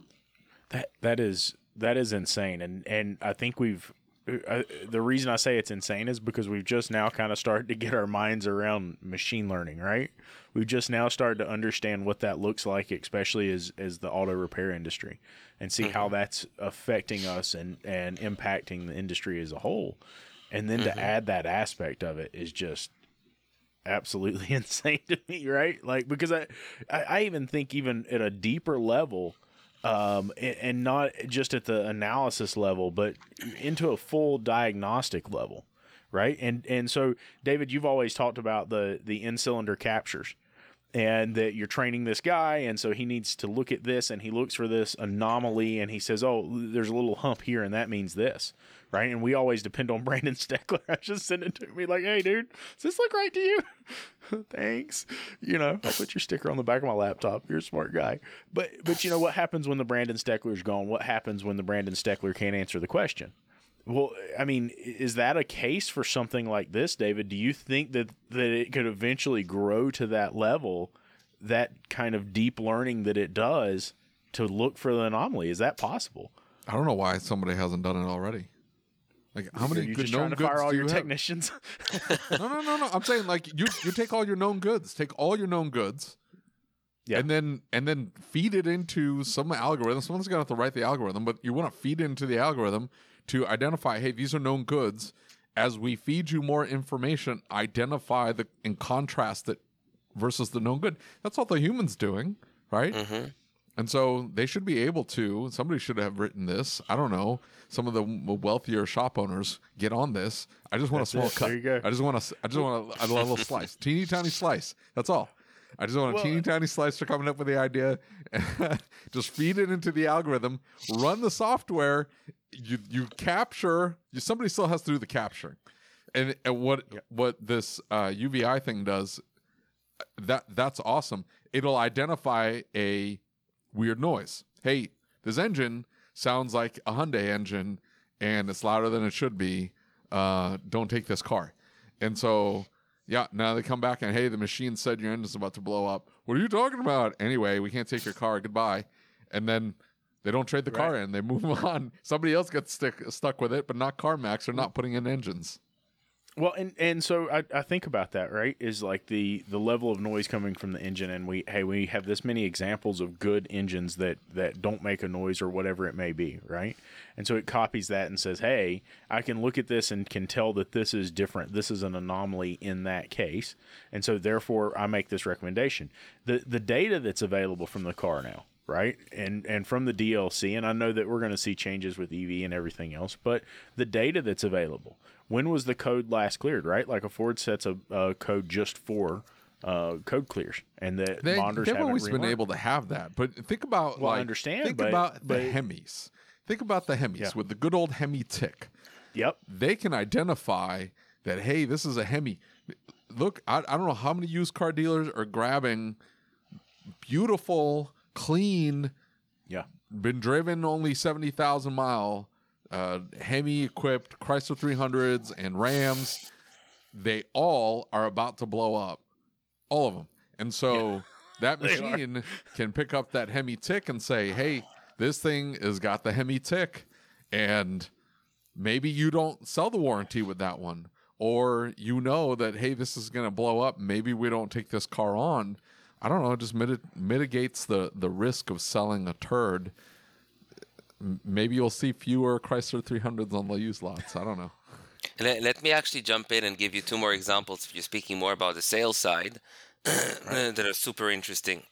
That that is that is insane, and and I think we've. Uh, the reason I say it's insane is because we've just now kind of started to get our minds around machine learning, right? We've just now started to understand what that looks like, especially as as the auto repair industry, and see how that's affecting us and and impacting the industry as a whole. And then to add that aspect of it is just absolutely insane to me, right? Like because I, I, I even think even at a deeper level, um, and, and not just at the analysis level, but into a full diagnostic level, right? And and so David, you've always talked about the the in cylinder captures. And that you're training this guy, and so he needs to look at this, and he looks for this anomaly, and he says, "Oh, there's a little hump here, and that means this." Right? And we always depend on Brandon Steckler. I just send it to me like, hey, dude, does this look right to you? Thanks. You know, I'll put your sticker on the back of my laptop. You're a smart guy. But but you know what happens when the Brandon Steckler's gone? What happens when the Brandon Steckler can't answer the question? Well, I mean, is that a case for something like this, David? Do you think that that it could eventually grow to that level, that kind of deep learning that it does to look for the anomaly? Is that possible? I don't know why somebody hasn't done it already. Like how many Are you good just known trying to goods fire all do your you have? technicians? no, no, no, no. I'm saying like you you take all your known goods, take all your known goods, Yeah. and then and then feed it into some algorithm. Someone's gonna have to write the algorithm, but you want to feed into the algorithm to identify, hey, these are known goods. As we feed you more information, identify the and contrast it versus the known good. That's all the humans doing, right? Mm-hmm. And so they should be able to. Somebody should have written this. I don't know. Some of the wealthier shop owners get on this. I just want That's a small it. cut. There you go. I just want a. I just want a, a little slice, teeny tiny slice. That's all. I just want a Well, teeny tiny slice for coming up with the idea. just feed it into the algorithm. Run the software. You you capture. You, somebody still has to do the capturing. And, and what what this uh, UVI thing does that that's awesome. It'll identify a weird noise. Hey, this engine sounds like a Hyundai engine and it's louder than it should be. Uh, don't take this car. And so, yeah, now they come back and hey, the machine said your engine's about to blow up. What are you talking about? Anyway, we can't take your car. Goodbye. And then they don't trade the car in. They move on. Somebody else gets stick, stuck with it, but not CarMax. They're not putting in engines. Well, and and so I, I think about that right is like the the level of noise coming from the engine, and we hey we have this many examples of good engines that that don't make a noise or whatever it may be, right? And so it copies that and says, hey, I can look at this and can tell that this is different. This is an anomaly in that case, and so therefore I make this recommendation. the The data that's available from the car now, right and and from the dlc and i know that we're going to see changes with ev and everything else but the data that's available when was the code last cleared right like a ford sets a, a code just for uh, code clears and the They, monitors they've always been able to have that, but think about Well, I understand, Think but- about but- the Hemis. Think about the Hemis Yeah. with the good old Hemi tick. yep They can identify that hey, this is a Hemi. Look, I, I don't know how many used car dealers are grabbing beautiful, clean, yeah been driven only 70,000 mile uh, Hemi equipped Chrysler 300s and Rams. They all are about to blow up. All of them. And so that machine can pick up that Hemi tick and say, hey, this thing has got the Hemi tick. And maybe you don't sell the warranty with that one. Or you know that, hey, this is going to blow up. Maybe we don't take this car on. I don't know. It just miti- mitigates the, the risk of selling a turd. Maybe you'll see fewer Chrysler 300s on the used lots. I don't know. Let, let me actually jump in and give you two more examples if you're speaking more about the sales side that are super interesting.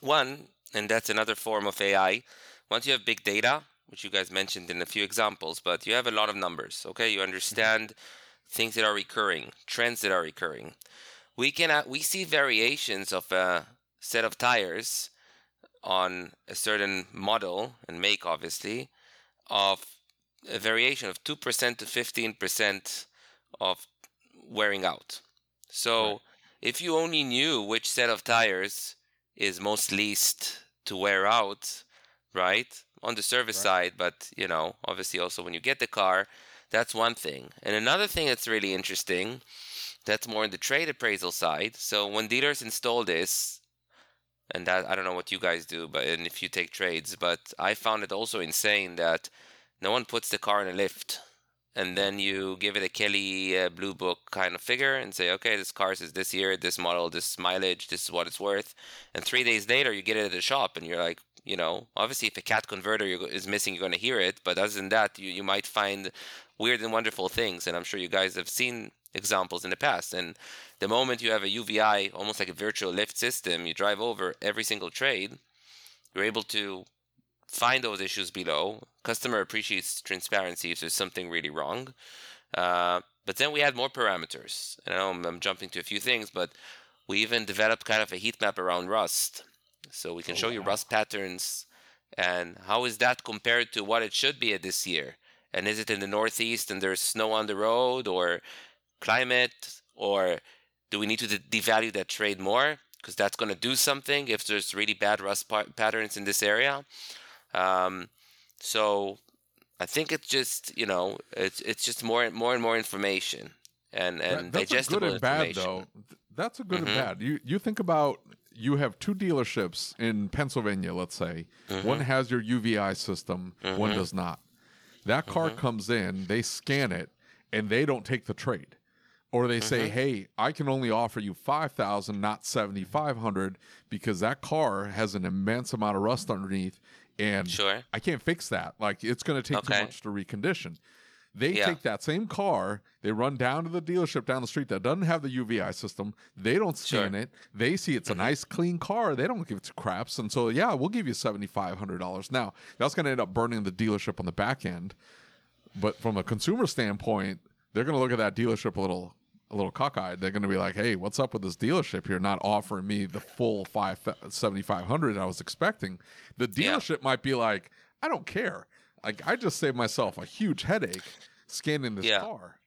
One, and that's another form of AI. Once you have big data, which you guys mentioned in a few examples, but you have a lot of numbers, okay? You understand things that are recurring, trends that are recurring. We can uh, we see variations of a set of tires on a certain model and make, obviously, of a variation of 2% to 15% of wearing out. So if you only knew which set of tires is most least to wear out, right? On the service Right. side, but you know, obviously also when you get the car, that's one thing. And another thing that's really interesting, that's more in the trade appraisal side. So when dealers install this, and that I don't know what you guys do, but and if you take trades, but I found it also insane that no one puts the car in a lift and then you give it a Kelley uh, Blue Book kind of figure and say, okay, this car is this year, this model, this mileage, this is what it's worth. And three days later, you get it at the shop and you're like, you know, obviously if a cat converter is missing, you're going to hear it. But other than that, you, you might find weird and wonderful things. And I'm sure you guys have seen examples in the past. And the moment you have a UVI, almost like a virtual lift system, you drive over every single trade, you're able to find those issues below. Customer appreciates transparency if there's something really wrong. Uh, but then we add more parameters. And I know I'm, I'm jumping to a few things, but we even developed kind of a heat map around rust. So we can Oh, show you rust patterns and how is that compared to what it should be at this year? And is it in the Northeast and there's snow on the road or climate? Or do we need to de- devalue that trade more? Because that's going to do something if there's really bad rust pa- patterns in this area. Um, so I think it's just you know it's it's just more and more and more information and and That- that's a good and bad though. That's a good Mhm. and bad. You you think about you have two dealerships in Pennsylvania, let's say. One Mhm. has your UVI system, one Mhm. does not. That car Mhm. comes in, they scan it, and they don't take the trade. Or they say, Mhm. "Hey, I can only offer you 5,000, not 7,500 because that car has an immense amount of rust underneath and Sure. I can't fix that. Like it's going to take too much to recondition. They Yeah. take that same car, they run down to the dealership down the street that doesn't have the UVI system. They don't scan Sure. it. They see it's a Mhm. nice, clean car. They don't give it to craps. And so, yeah, we'll give you seventy five hundred dollars. Now that's going to end up burning the dealership on the back end. But from a consumer standpoint, they're going to look at that dealership a little. A little cockeyed. They're going to be like, "Hey, what's up with this dealership here? Not offering me the full five seventy five hundred I was expecting." The Yeah. dealership might be like, "I don't care. Like, I just saved myself a huge headache scanning this Yeah. car."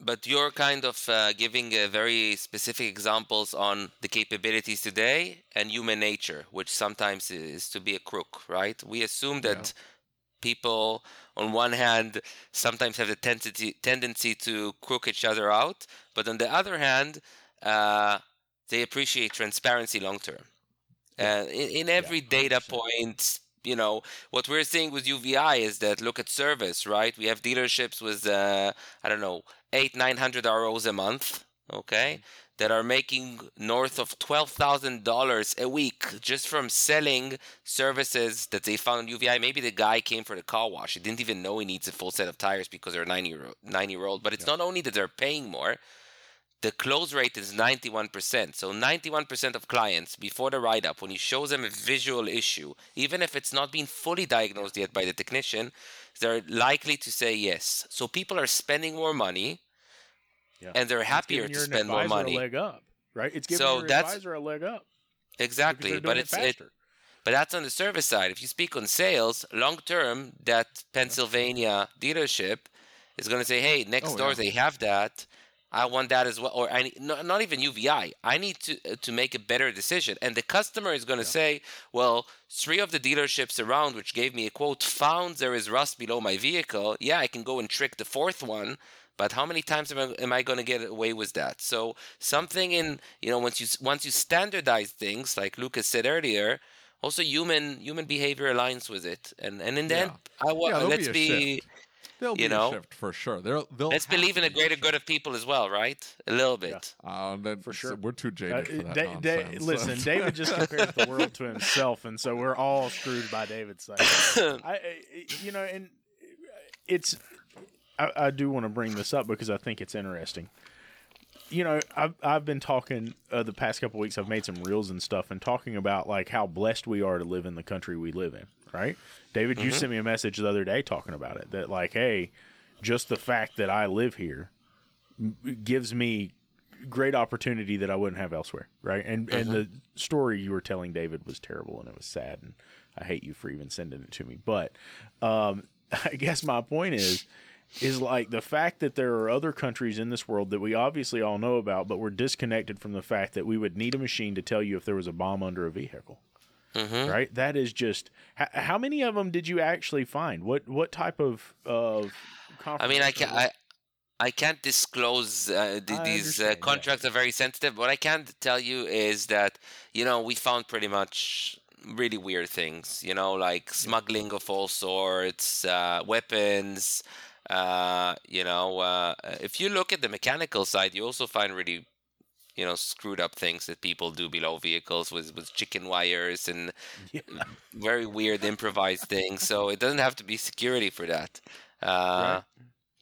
But you're kind of uh, giving uh, very specific examples on the capabilities today and human nature, which sometimes is to be a crook, right? We assume Yeah. that people, on one hand, sometimes have the tendency tendency to crook each other out, but on the other hand, uh, they appreciate transparency long term. Uh, in, in every data point, you know what we're seeing with UVI is that look at service, right? We have dealerships with uh, I don't know eight nine hundred ROs a month, okay, that are making north of twelve thousand dollars a week just from selling services that they found on UVI. Maybe the guy came for the car wash; he didn't even know he needs a full set of tires because they're nine year nine year old. But it's not only that they're paying more the close rate is 91%. So 91% of clients before the write up, when you show them a visual issue, even if it's not been fully diagnosed yet by the technician, they're likely to say yes. So people are spending more money Yeah. and they're happier to spend more money. A leg up, right? It's giving So your that's- advisor a leg up. Exactly. But it's it it, but that's on the service side. If you speak on sales, long term, that Pennsylvania dealership is going to say, "Hey, next Oh, door yeah. they have that. I want that as well." Or I need, not, not even UVI. I need to uh, to make a better decision. And the customer is going to say, "Well, three of the dealerships around, which gave me a quote, found there is rust below my vehicle. Yeah, I can go and trick the fourth one." But how many times am I, am I going to get away with that? So something in you know once you once you standardize things, like Lucas said earlier, also human human behavior aligns with it and and in the end i wa- Yeah, let's be be. There'll you be know, a shift for sure. They'll, they'll let's believe in the a greater shift. good of people as well right a little bit Uh, then, For sure. We're too Uh, jaded for that Da- Da- listen, David just compares the world to himself, and so we're all screwed by David's side. I, I, you know, and it's. I, I do want to bring this up because I think it's interesting. You know, I've I've been talking uh, the past couple weeks. I've made some reels and stuff, and talking about like how blessed we are to live in the country we live in. Right, David, you sent me a message the other day talking about it. That like, hey, just the fact that I live here gives me great opportunity that I wouldn't have elsewhere, right? And and the story you were telling David was terrible and it was sad, and I hate you for even sending it to me. But um, I guess my point is is like the fact that there are other countries in this world that we obviously all know about, but we're disconnected from the fact that we would need a machine to tell you if there was a bomb under a vehicle. Mhm. Right? That is just how, how many of them did you actually find? What what type of of i mean i can i I can't disclose uh, th- these uh, understand, yeah. contracts are very sensitive. What I can tell you is that you know we found pretty much really weird things. You know, like smuggling of all sorts, uh, weapons. Uh, you know, uh, if you look at the mechanical side, you also find really you know screwed up things that people do below vehicles with with chicken wires and Yeah. very weird improvised things. So it doesn't have to be security for that. Uh,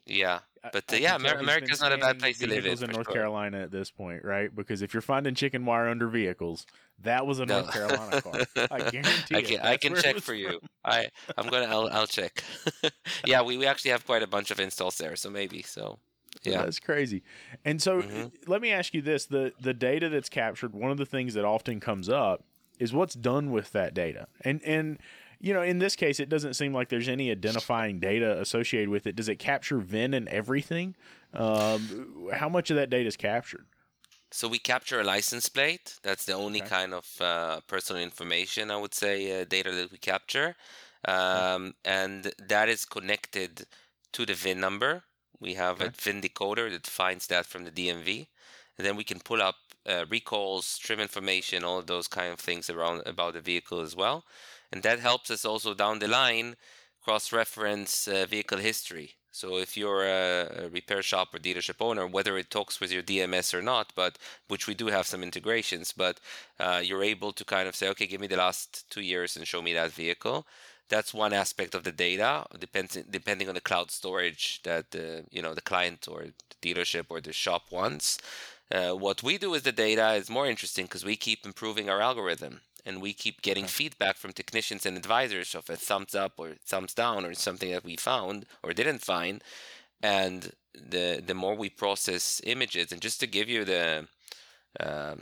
Yeah, but uh, yeah, Amer- he's not a bad place to live in. vehicles in North sure. Carolina at this point, right? Because if you're finding chicken wire under vehicles, that was a No. North Carolina car. I guarantee I can I can check for you. I I'm gonna I'll I'll check. yeah, we, we actually have quite a bunch of installs there, so maybe so. Yeah. That's crazy. And so Mhm. let me ask you this, the the data that's captured, one of the things that often comes up is what's done with that data. And and you know, in this case it doesn't seem like there's any identifying data associated with it. Does it capture VIN and everything? Um, how much of that data is captured? So we capture a license plate. That's the only Okay. kind of uh, personal information I would say uh, data that we capture, um, and that is connected to the VIN number. We have a VIN decoder that finds that from the DMV, and then we can pull up uh, recalls, trim information, all of those kind of things around about the vehicle as well, and that helps us also down the line cross-reference uh, vehicle history. So if you're a, a repair shop or dealership owner, whether it talks with your DMS or not, but which we do have some integrations, but uh, you're able to kind of say, okay, give me the last two years and show me that vehicle. That's one aspect of the data, depends depending on the cloud storage that the you know the client or the dealership or the shop wants. Uh, what we do with the data is more interesting because we keep improving our algorithm and we keep getting feedback from technicians and advisors of a thumbs up or thumbs down or something that we found or didn't find. And the the more we process images, and just to give you the um,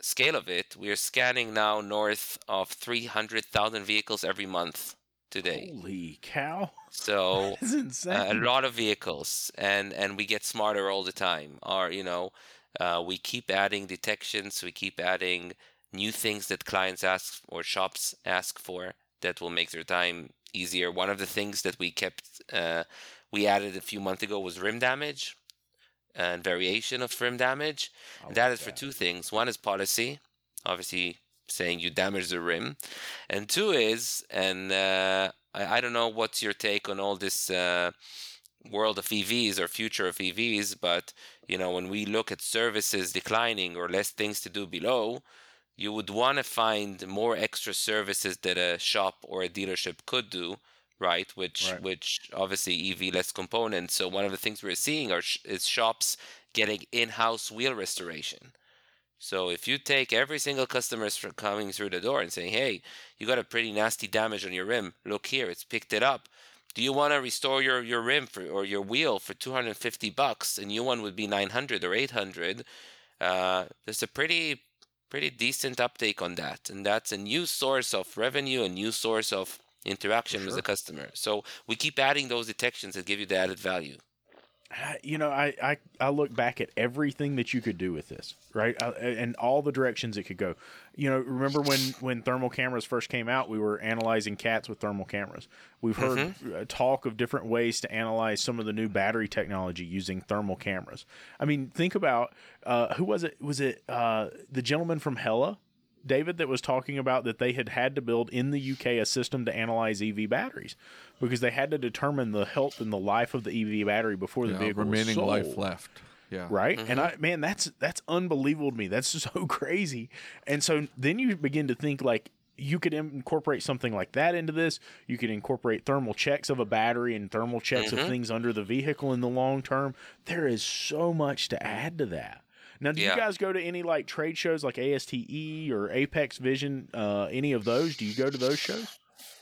scale of it, we are scanning now north of 300,000 vehicles every month today. Holy cow. So uh, a lot of vehicles and and we get smarter all the time or you know uh, we keep adding detections we keep adding new things that clients ask or shops ask for that will make their time easier one of the things that we kept uh, we added a few months ago was rim damage and variation of rim damage. I and that for two things. One is policy obviously saying you damage the rim. And two is, and uh, I, I, don't know what's your take on all this uh, world of EVs or future of EVs, but you know when we look at services declining or less things to do below, you would want to find more extra services that a shop or a dealership could do right which right. which obviously ev less components so one of the things we're seeing are sh- is shops getting in-house wheel restoration so if you take every single customer coming through the door and saying hey you got a pretty nasty damage on your rim look here it's picked it up do you want to restore your, your rim for, or your wheel for 250 bucks and new one would be 900 or 800 uh, there's a pretty pretty decent uptake on that. And that's a new source of revenue, a new source of interaction sure. with the customer. So we keep adding those detections that give you the added value. You know, I, I, I look back at everything that you could do with this, right? Uh, and all the directions it could go. You know, remember when, when thermal cameras first came out, we were analyzing cats with thermal cameras. We've heard mm-hmm. talk of different ways to analyze some of the new battery technology using thermal cameras. I mean, think about uh, who was it? Was it uh, the gentleman from Hella? David, that was talking about that they had had to build in the UK a system to analyze EV batteries because they had to determine the health and the life of the EV battery before the yeah, vehicle remaining was life left. Yeah. Right. Mm-hmm. And I, man, that's that's unbelievable to me. That's so crazy. And so then you begin to think like you could incorporate something like that into this. You could incorporate thermal checks of a battery and thermal checks mm-hmm. of things under the vehicle in the long term. There is so much to add to that. Now, do yeah. you guys go to any like trade shows like ASTE or AAPEX Vision? Uh, any of those? Do you go to those shows?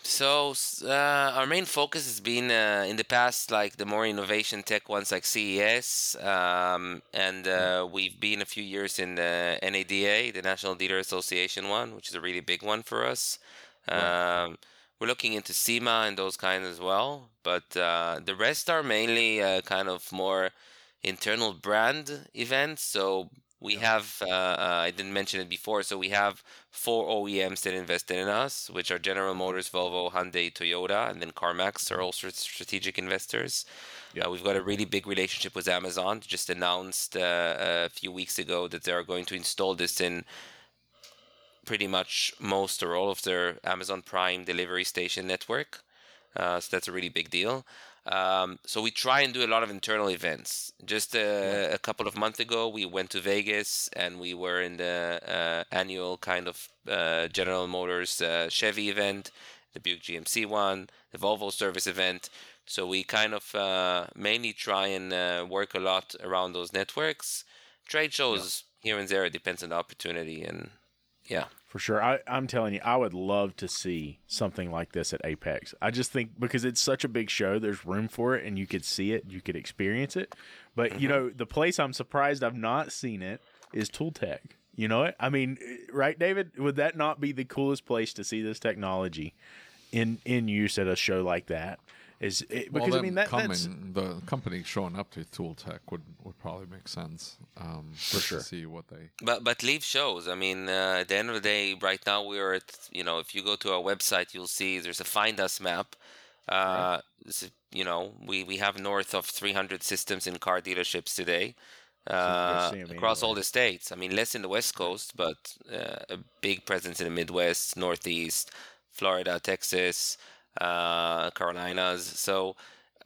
So uh, our main focus has been uh, in the past, like the more innovation tech ones, like CES, um, and uh, we've been a few years in the NADA, the National Dealer Association one, which is a really big one for us. Um, we're looking into SEMA and those kinds as well, but uh, the rest are mainly uh, kind of more internal brand events. So we have, uh, uh, I didn't mention it before, so we have four OEMs that invested in us, which are General Motors, Volvo, Hyundai, Toyota, and then CarMax are also strategic investors. Yeah. Uh, we've got a really big relationship with Amazon. Just announced uh, a few weeks ago that they are going to install this in pretty much most or all of their Amazon Prime delivery station network. Uh, so that's a really big deal. Um, so we try and do a lot of internal events. Just a, a, couple of months ago, we went to Vegas and we were in the uh, annual kind of uh, General Motors uh, Chevy event, the Buick GMC one, the Volvo service event. So we kind of uh, mainly try and uh, work a lot around those networks. Trade shows yeah. here and there, it depends on the opportunity and yeah for sure. I, am telling you, I would love to see something like this at AAPEX. I just think because it's such a big show, there's room for it, and you could see it, you could experience it. But mm-hmm. you know, the place I'm surprised I've not seen it is Tooltech. You know it? I mean, right, David? Would that not be the coolest place to see this technology in in use at a show like that? Is it, because well, I mean that coming, that's the company showing up to Tooltech would, would probably make sense um, for sure. To see what they. But but leave shows. I mean, uh, at the end of the day, right now we're at you know if you go to our website, you'll see there's a find us map. Uh, right. You know, we we have north of 300 systems in car dealerships today. Uh, across all the states. I mean, less in the West Coast, but uh, a big presence in the Midwest, Northeast, Florida, Texas, uh, Carolinas. So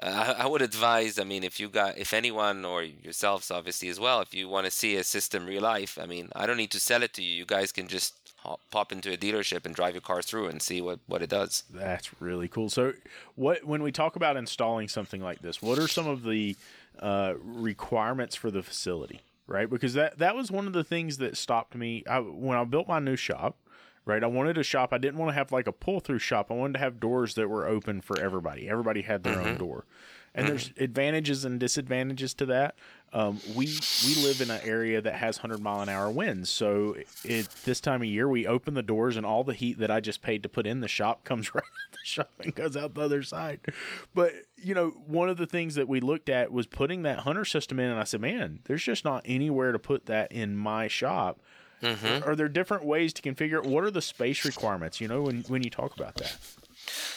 uh, I, would advise. I mean, if you got, if anyone or yourselves, obviously as well, if you want to see a system real life, I mean, I don't need to sell it to you. You guys can just hop, pop into a dealership and drive your car through and see what what it does. That's really cool. So, what when we talk about installing something like this, what are some of the uh, requirements for the facility? Right, because that that was one of the things that stopped me I, when I built my new shop right? I wanted a shop. I didn't want to have like a pull through shop. I wanted to have doors that were open for everybody. Everybody had their mm-hmm. own door. And mm-hmm. there's advantages and disadvantages to that. Um, we we live in an area that has 100 mile an hour winds, so it, this time of year we open the doors and all the heat that I just paid to put in the shop comes right out the shop and goes out the other side. But you know, one of the things that we looked at was putting that hunter system in, and I said, man, there's just not anywhere to put that in my shop. Mm-hmm. Are there different ways to configure it? What are the space requirements? You know, when when you talk about that.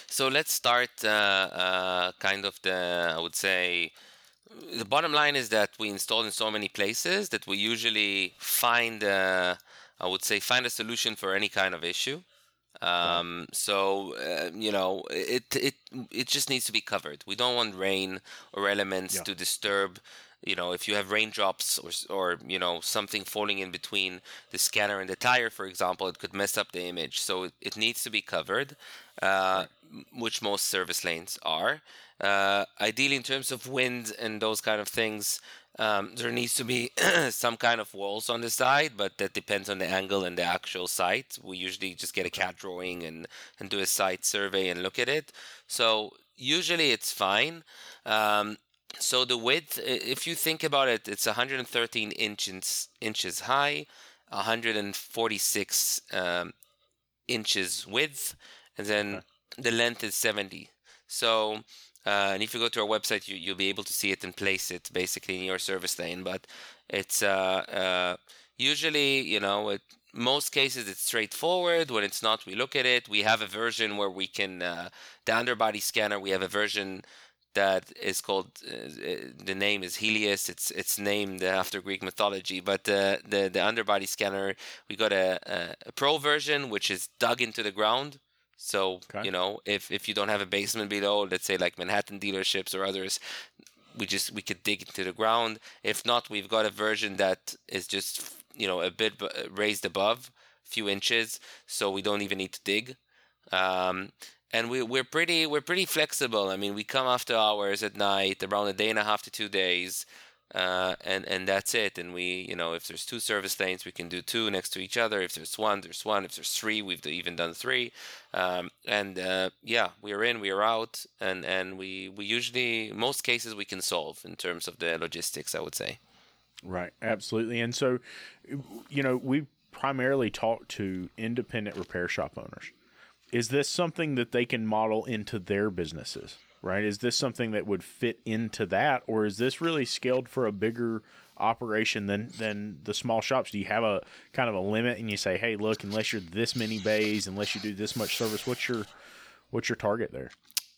So let's start uh, uh, kind of the I would say the bottom line is that we install in so many places that we usually find uh, I would say find a solution for any kind of issue. Um, so uh, you know, it it it just needs to be covered. We don't want rain or elements Yeah. to disturb. You know, if you have raindrops or or you know something falling in between the scanner and the tire, for example, it could mess up the image. So it, it needs to be covered, uh, which most service lanes are. Uh, ideally, in terms of wind and those kind of things, um, there needs to be some kind of walls on the side, but that depends on the angle and the actual site. We usually just get a CAD drawing and, and do a site survey and look at it. So usually it's fine. Um, so the width, if you think about it, it's 113 inches inches high, 146 um, inches width, and then the length is 70. So, uh, and if you go to our website, you, you'll be able to see it and place it basically in your service lane. But it's uh, uh, usually, you know, it, most cases it's straightforward. When it's not, we look at it. We have a version where we can, uh, the underbody scanner, we have a version that is called uh, uh, the name is Helios. It's it's named after Greek mythology. But uh, the the underbody scanner, we got a, a, a pro version which is dug into the ground. So Okay. you know, if if you don't have a basement below, let's say like Manhattan dealerships or others, we just we could dig into the ground. If not, we've got a version that is just you know a bit raised above, a few inches, so we don't even need to dig. Um, and we we're pretty we're pretty flexible. I mean, we come after hours at night, around a day and a half to two days, uh, and and that's it. And we you know if there's two service lanes, we can do two next to each other. If there's one, there's one. If there's three, we've even done three. Um, and uh, yeah, we are in, we are out, and and we we usually most cases we can solve in terms of the logistics. I would say. Right, absolutely. And so, you know, we primarily talk to independent repair shop owners. Is this something that they can model into their businesses? Right? Is this something that would fit into that, or is this really scaled for a bigger operation than than the small shops? Do you have a kind of a limit, and you say, "Hey, look, unless you're this many bays, unless you do this much service, what's your what's your target there?"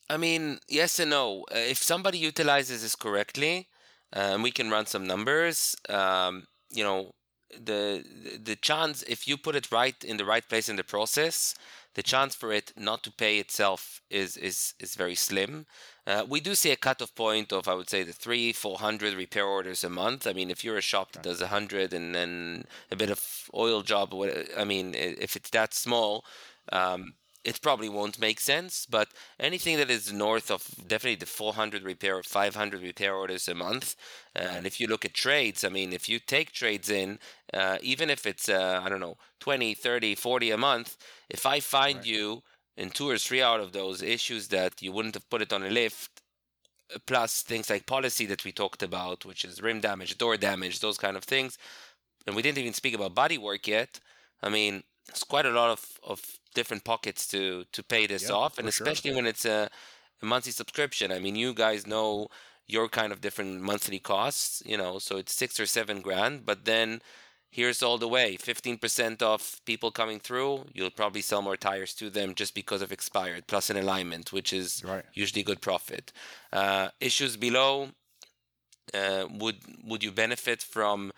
I mean, yes and no. Uh, if somebody utilizes this correctly, um, we can run some numbers. Um, you know, the the chance if you put it right in the right place in the process, the chance for it not to pay itself is is is very slim. Uh, we do see a cutoff point of I would say the three four hundred repair orders a month. I mean, if you're a shop that does a hundred and then a bit of oil job, I mean, if it's that small. Um, it probably won't make sense, but anything that is north of definitely the 400 repair or 500 repair orders a month, and if you look at trades, I mean, if you take trades in, uh, even if it's, uh, I don't know, 20, 30, 40 a month, if I find you in two or three out of those issues that you wouldn't have put it on a lift, uh, plus things like policy that we talked about, which is rim damage, door damage, those kind of things, and we didn't even speak about body work yet. I mean, it's quite a lot of, of different pockets to to pay this Yeah, off, and for sure. especially when it's a, a monthly subscription. I mean, you guys know your kind of different monthly costs, you know, so it's six or seven grand, but then here's all the way 15% off people coming through you'll probably sell more tires to them just because of expired plus an alignment which is Right. usually good profit uh, issues below uh, would would you benefit from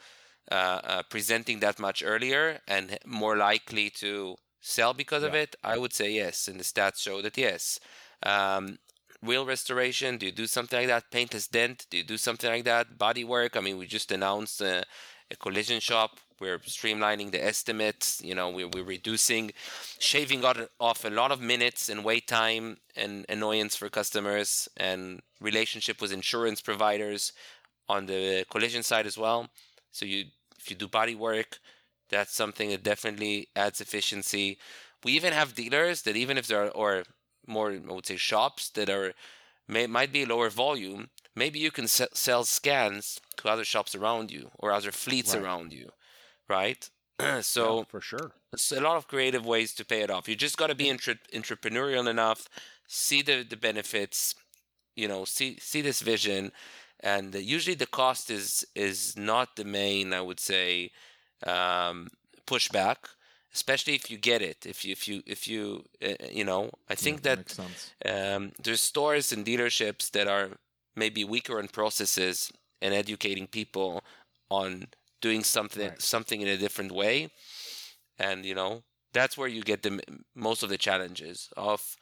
uh, uh, presenting that much earlier and more likely to sell because of it? I would say yes, and the stats show that yes. Um, wheel restoration, do you do something like that? Paintless dent, do you do something like that? Body work, I mean, we just announced a, a collision shop. We're streamlining the estimates. You know, we're, we're reducing, shaving off a lot of minutes and wait time and annoyance for customers and relationship with insurance providers on the collision side as well. So you, if you do body work, that's something that definitely adds efficiency. We even have dealers that even if there are or more, I would say shops that are may might be lower volume. Maybe you can se- sell scans to other shops around you or other fleets Right. around you, right? so Yeah, for sure. it's a lot of creative ways to pay it off. You just got to be entre- entrepreneurial enough, see the, the benefits, you know, see see this vision, and usually the cost is is not the main. I would say um, pushback, especially if you get it. If you if you if you uh, you know, I think Yeah, that sense. um, there's stores and dealerships that are maybe weaker in processes and educating people on doing something Right. something in a different way and you know that's where you get the most of the challenges of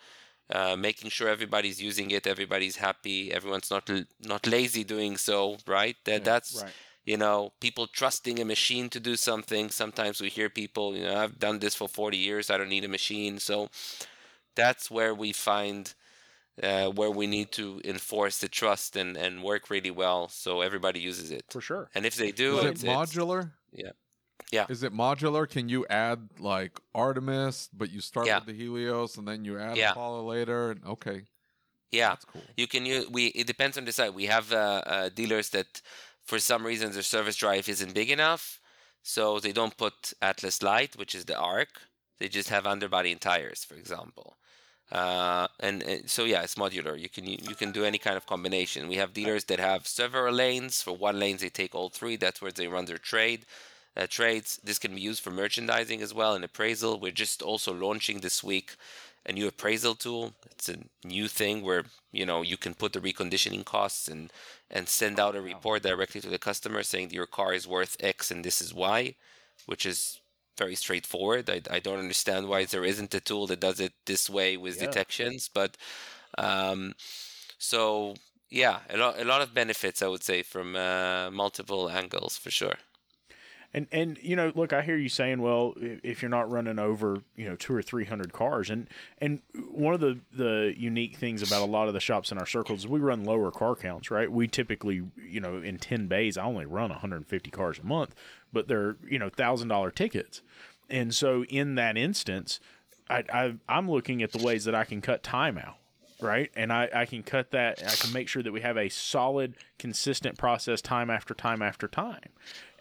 uh, making sure everybody's using it, everybody's happy, everyone's not not lazy doing so, right? That yeah, that's right. You know people trusting a machine to do something. Sometimes we hear people, you know, I've done this for 40 years, I don't need a machine. So that's where we find uh, where we need to enforce the trust and, and work really well so everybody uses it for sure. And if they do, is it modular? yeah. Yeah. Is it modular? Can you add like Artemis, but you start yeah. with the Helios and then you add yeah. Apollo later? Okay. Yeah, that's cool. You can use we. It depends on the site. We have uh, uh, dealers that, for some reason, their service drive isn't big enough, so they don't put Atlas Light, which is the ARC. They just have underbody and tires, for example. Uh, and, and, so yeah, it's modular. You can you can do any kind of combination. We have dealers that have several lanes. For one lane, they take all three. That's where they run their trade uh, trades. This can be used for merchandising as well and appraisal. We're just also launching this week a new appraisal tool. It's a new thing where you know you can put the reconditioning costs and and send out a report directly to the customer saying your car is worth X and this is Y, which is very straightforward. I, I don't understand why there isn't a tool that does it this way with yeah. detections, but um, so yeah, a lot a lot of benefits I would say from uh, multiple angles for sure. And and you know, look, I hear you saying, well, if you're not running over, you know, two or three hundred cars, and and one of the the unique things about a lot of the shops in our circles is we run lower car counts, right? We typically, you know, in ten bays, I only run 150 cars a month, but they're you know thousand dollar tickets, and so in that instance, I, I I'm looking at the ways that I can cut time out right? And I, I can cut that. I can make sure that we have a solid, consistent process time after time after time.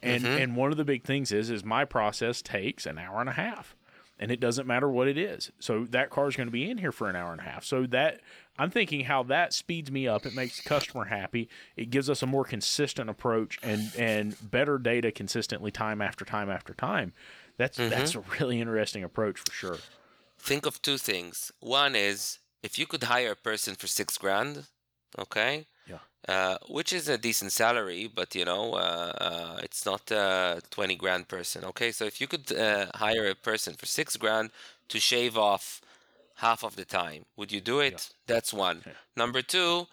And mm-hmm. and one of the big things is is my process takes an hour and a half. And it doesn't matter what it is. So that car is going to be in here for an hour and a half. So that I'm thinking how that speeds me up. It makes the customer happy. It gives us a more consistent approach and and better data consistently time after time after time. That's mm-hmm. that's a really interesting approach for sure. Think of two things. One is if you could hire a person for six grand, okay, uh, which is a decent salary, but you know, uh, uh, it's not a 20 grand person. Okay, so if you could uh, hire a person for six grand to shave off half of the time, would you do it? Yeah. That's one. Yeah. Number two,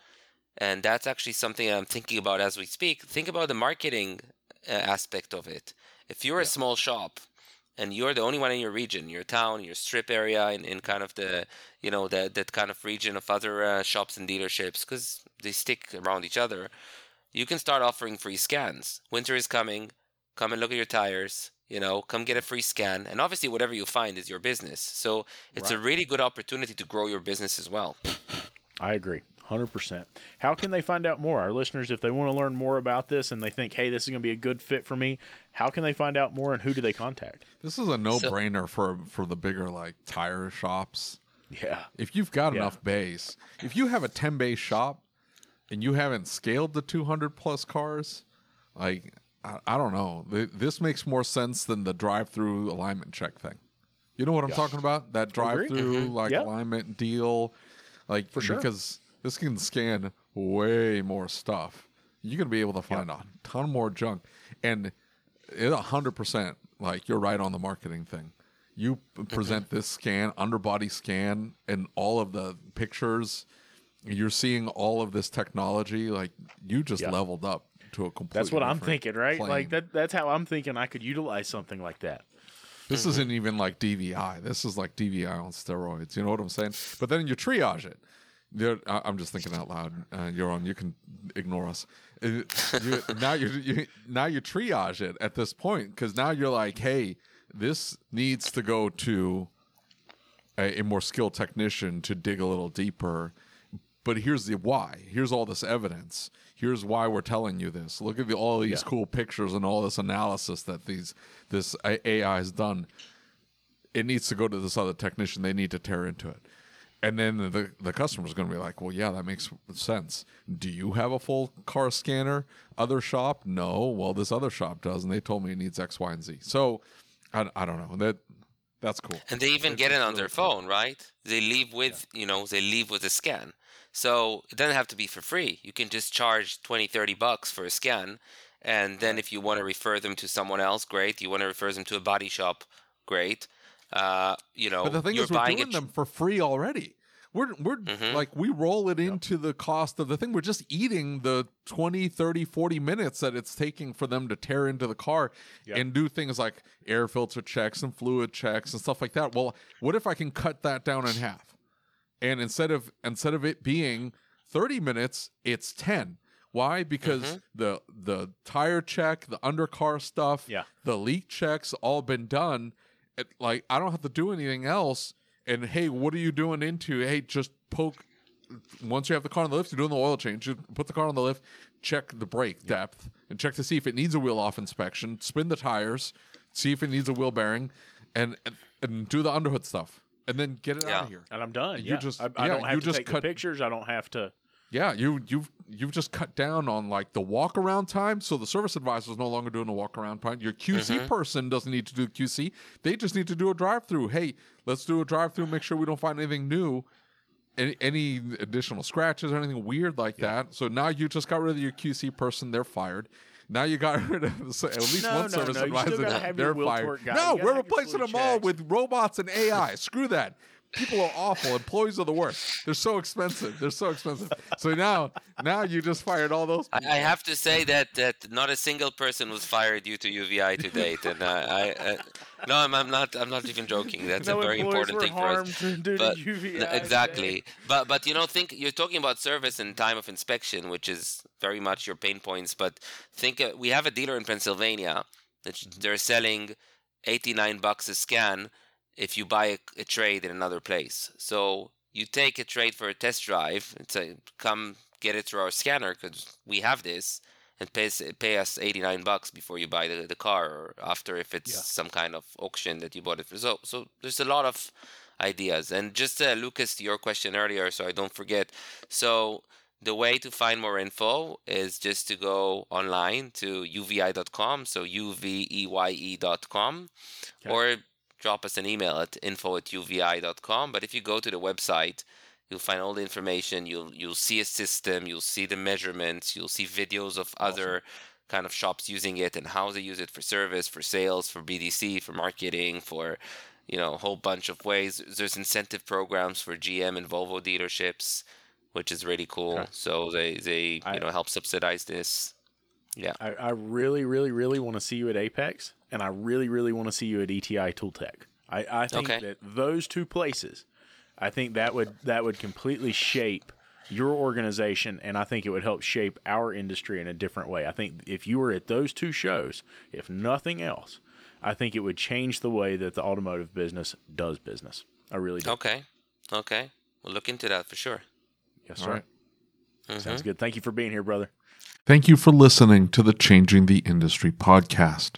and that's actually something I'm thinking about as we speak, think about the marketing uh, aspect of it. If you're yeah. a small shop and you're the only one in your region, your town, your strip area, in, in kind of the, you know, that that kind of region of other uh, shops and dealerships, because they stick around each other, you can start offering free scans. Winter is coming. Come and look at your tires. You know, come get a free scan. And obviously, whatever you find is your business. So it's right. a really good opportunity to grow your business as well. I agree. 100%. How can they find out more? Our listeners, if they want to learn more about this and they think, hey, this is going to be a good fit for me, how can they find out more and who do they contact? This is a no brainer so, for, for the bigger like tire shops. Yeah. If you've got yeah. enough base, if you have a 10 base shop, and you haven't scaled the 200 plus cars, like I, I don't know. This makes more sense than the drive-through alignment check thing. You know what I'm yeah. talking about? That drive-through mm-hmm. like alignment deal, like for sure. Because this can scan way more stuff. You're gonna be able to find a ton more junk, and it hundred percent like you're right on the marketing thing. You present mm-hmm. this scan, underbody scan, and all of the pictures you're seeing all of this technology like you just yeah. leveled up to a complete that's what i'm thinking right plane. like that that's how i'm thinking i could utilize something like that this mm-hmm. isn't even like dvi this is like dvi on steroids you know what i'm saying but then you triage it You're, i'm just thinking out loud uh, you're on you can ignore us uh, you, now you, you now you triage it at this point because now you're like hey this needs to go to a, a more skilled technician to dig a little deeper but here's the why. Here's all this evidence. Here's why we're telling you this. Look at the, all these yeah. cool pictures and all this analysis that these this AI has done. It needs to go to this other technician. They need to tear into it. And then the the customer's going to be like, "Well, yeah, that makes sense. Do you have a full car scanner? Other shop? No. Well, this other shop does, and they told me it needs X, Y, and Z. So, I, I don't know. That that's cool. And they even it's get it on their phone, right? They leave with yeah. you know they leave with a scan. So it doesn't have to be for free. You can just charge 20, 30 bucks for a scan. And then if you want to refer them to someone else, great. You want to refer them to a body shop, great. Uh, you know, But the thing you're is, we're doing it. them for free already. We're we're Mhm. like we roll it into the cost of the thing. We're just eating the 20, 30, 40 minutes that it's taking for them to tear into the car Yep. and do things like air filter checks and fluid checks and stuff like that. Well, what if I can cut that down in half? And instead of instead of it being 30 minutes, it's 10. Why? Because Mhm. the the tire check, the undercar stuff, Yeah. the leak checks all been done. It, like I don't have to do anything else. And hey, what are you doing into? Hey, just poke. Once you have the car on the lift, you're doing the oil change. You put the car on the lift, check the brake depth, and check to see if it needs a wheel off inspection. Spin the tires, see if it needs a wheel bearing, and and, and do the underhood stuff, and then get it out of here. and I'm done. You yeah. just- I, I yeah, don't have you to just take cut- the pictures. I don't have to. Yeah, you you've you've just cut down on like the walk around time. So the service advisor is no longer doing a walk around time. Your QC mm-hmm. person doesn't need to do QC. They just need to do a drive through. Hey, let's do a drive through. Make sure we don't find anything new, any, any additional scratches or anything weird like that. So now you just got rid of your QC person. They're fired. Now you got rid of so- at least No, one no, service no, advisor. They're fired. No, we're replacing fluid them all with robots and AI. Screw that. People are awful. Employees are the worst. They're so expensive. They're so expensive. So now, now you just fired all those. I, I have to say that that not a single person was fired due to UVI to date, and uh, I, uh, no, I'm, I'm not. I'm not even joking. That's no a very important were thing for us. harmed due But- to UVI. N- Exactly, but but you know, think you're talking about service and time of inspection, which is very much your pain points. But think uh, we have a dealer in Pennsylvania that they're selling 89 bucks a scan if you buy a, a trade in another place. So you take a trade for a test drive and say, "Come get it through our scanner because we have this." And pay, us- pay us 89 bucks before you buy the, the car or after if it's Yeah. some kind of auction that you bought it for. So, so there's a lot of ideas. And just uh, Lucas, to your question earlier, so I don't forget. So the way to find more info is just to go online to uvi.com, so uveye.com, Okay. or drop us an email at info at uvi.com. But if you go to the website, you'll find all the information. You'll you'll see a system. You'll see the measurements. You'll see videos of other kind of shops using it and how they use it for service, for sales, for BDC, for marketing, for you know a whole bunch of ways. There's incentive programs for GM and Volvo dealerships, which is really cool. Okay. So they they I- you know help subsidize this. I, I really, really, really want to see you at AAPEX, and I really, really want to see you at ETI Tooltech. I, I think Okay. that those two places, I think that would that would completely shape your organization, and I think it would help shape our industry in a different way. I think if you were at those two shows, if nothing else, I think it would change the way that the automotive business does business. I really do. Okay, okay, we'll look into that for sure. Yes, sir. right. Mm-hmm. Sounds good. Thank you for being here, brother. Thank you for listening to the Changing the Industry podcast.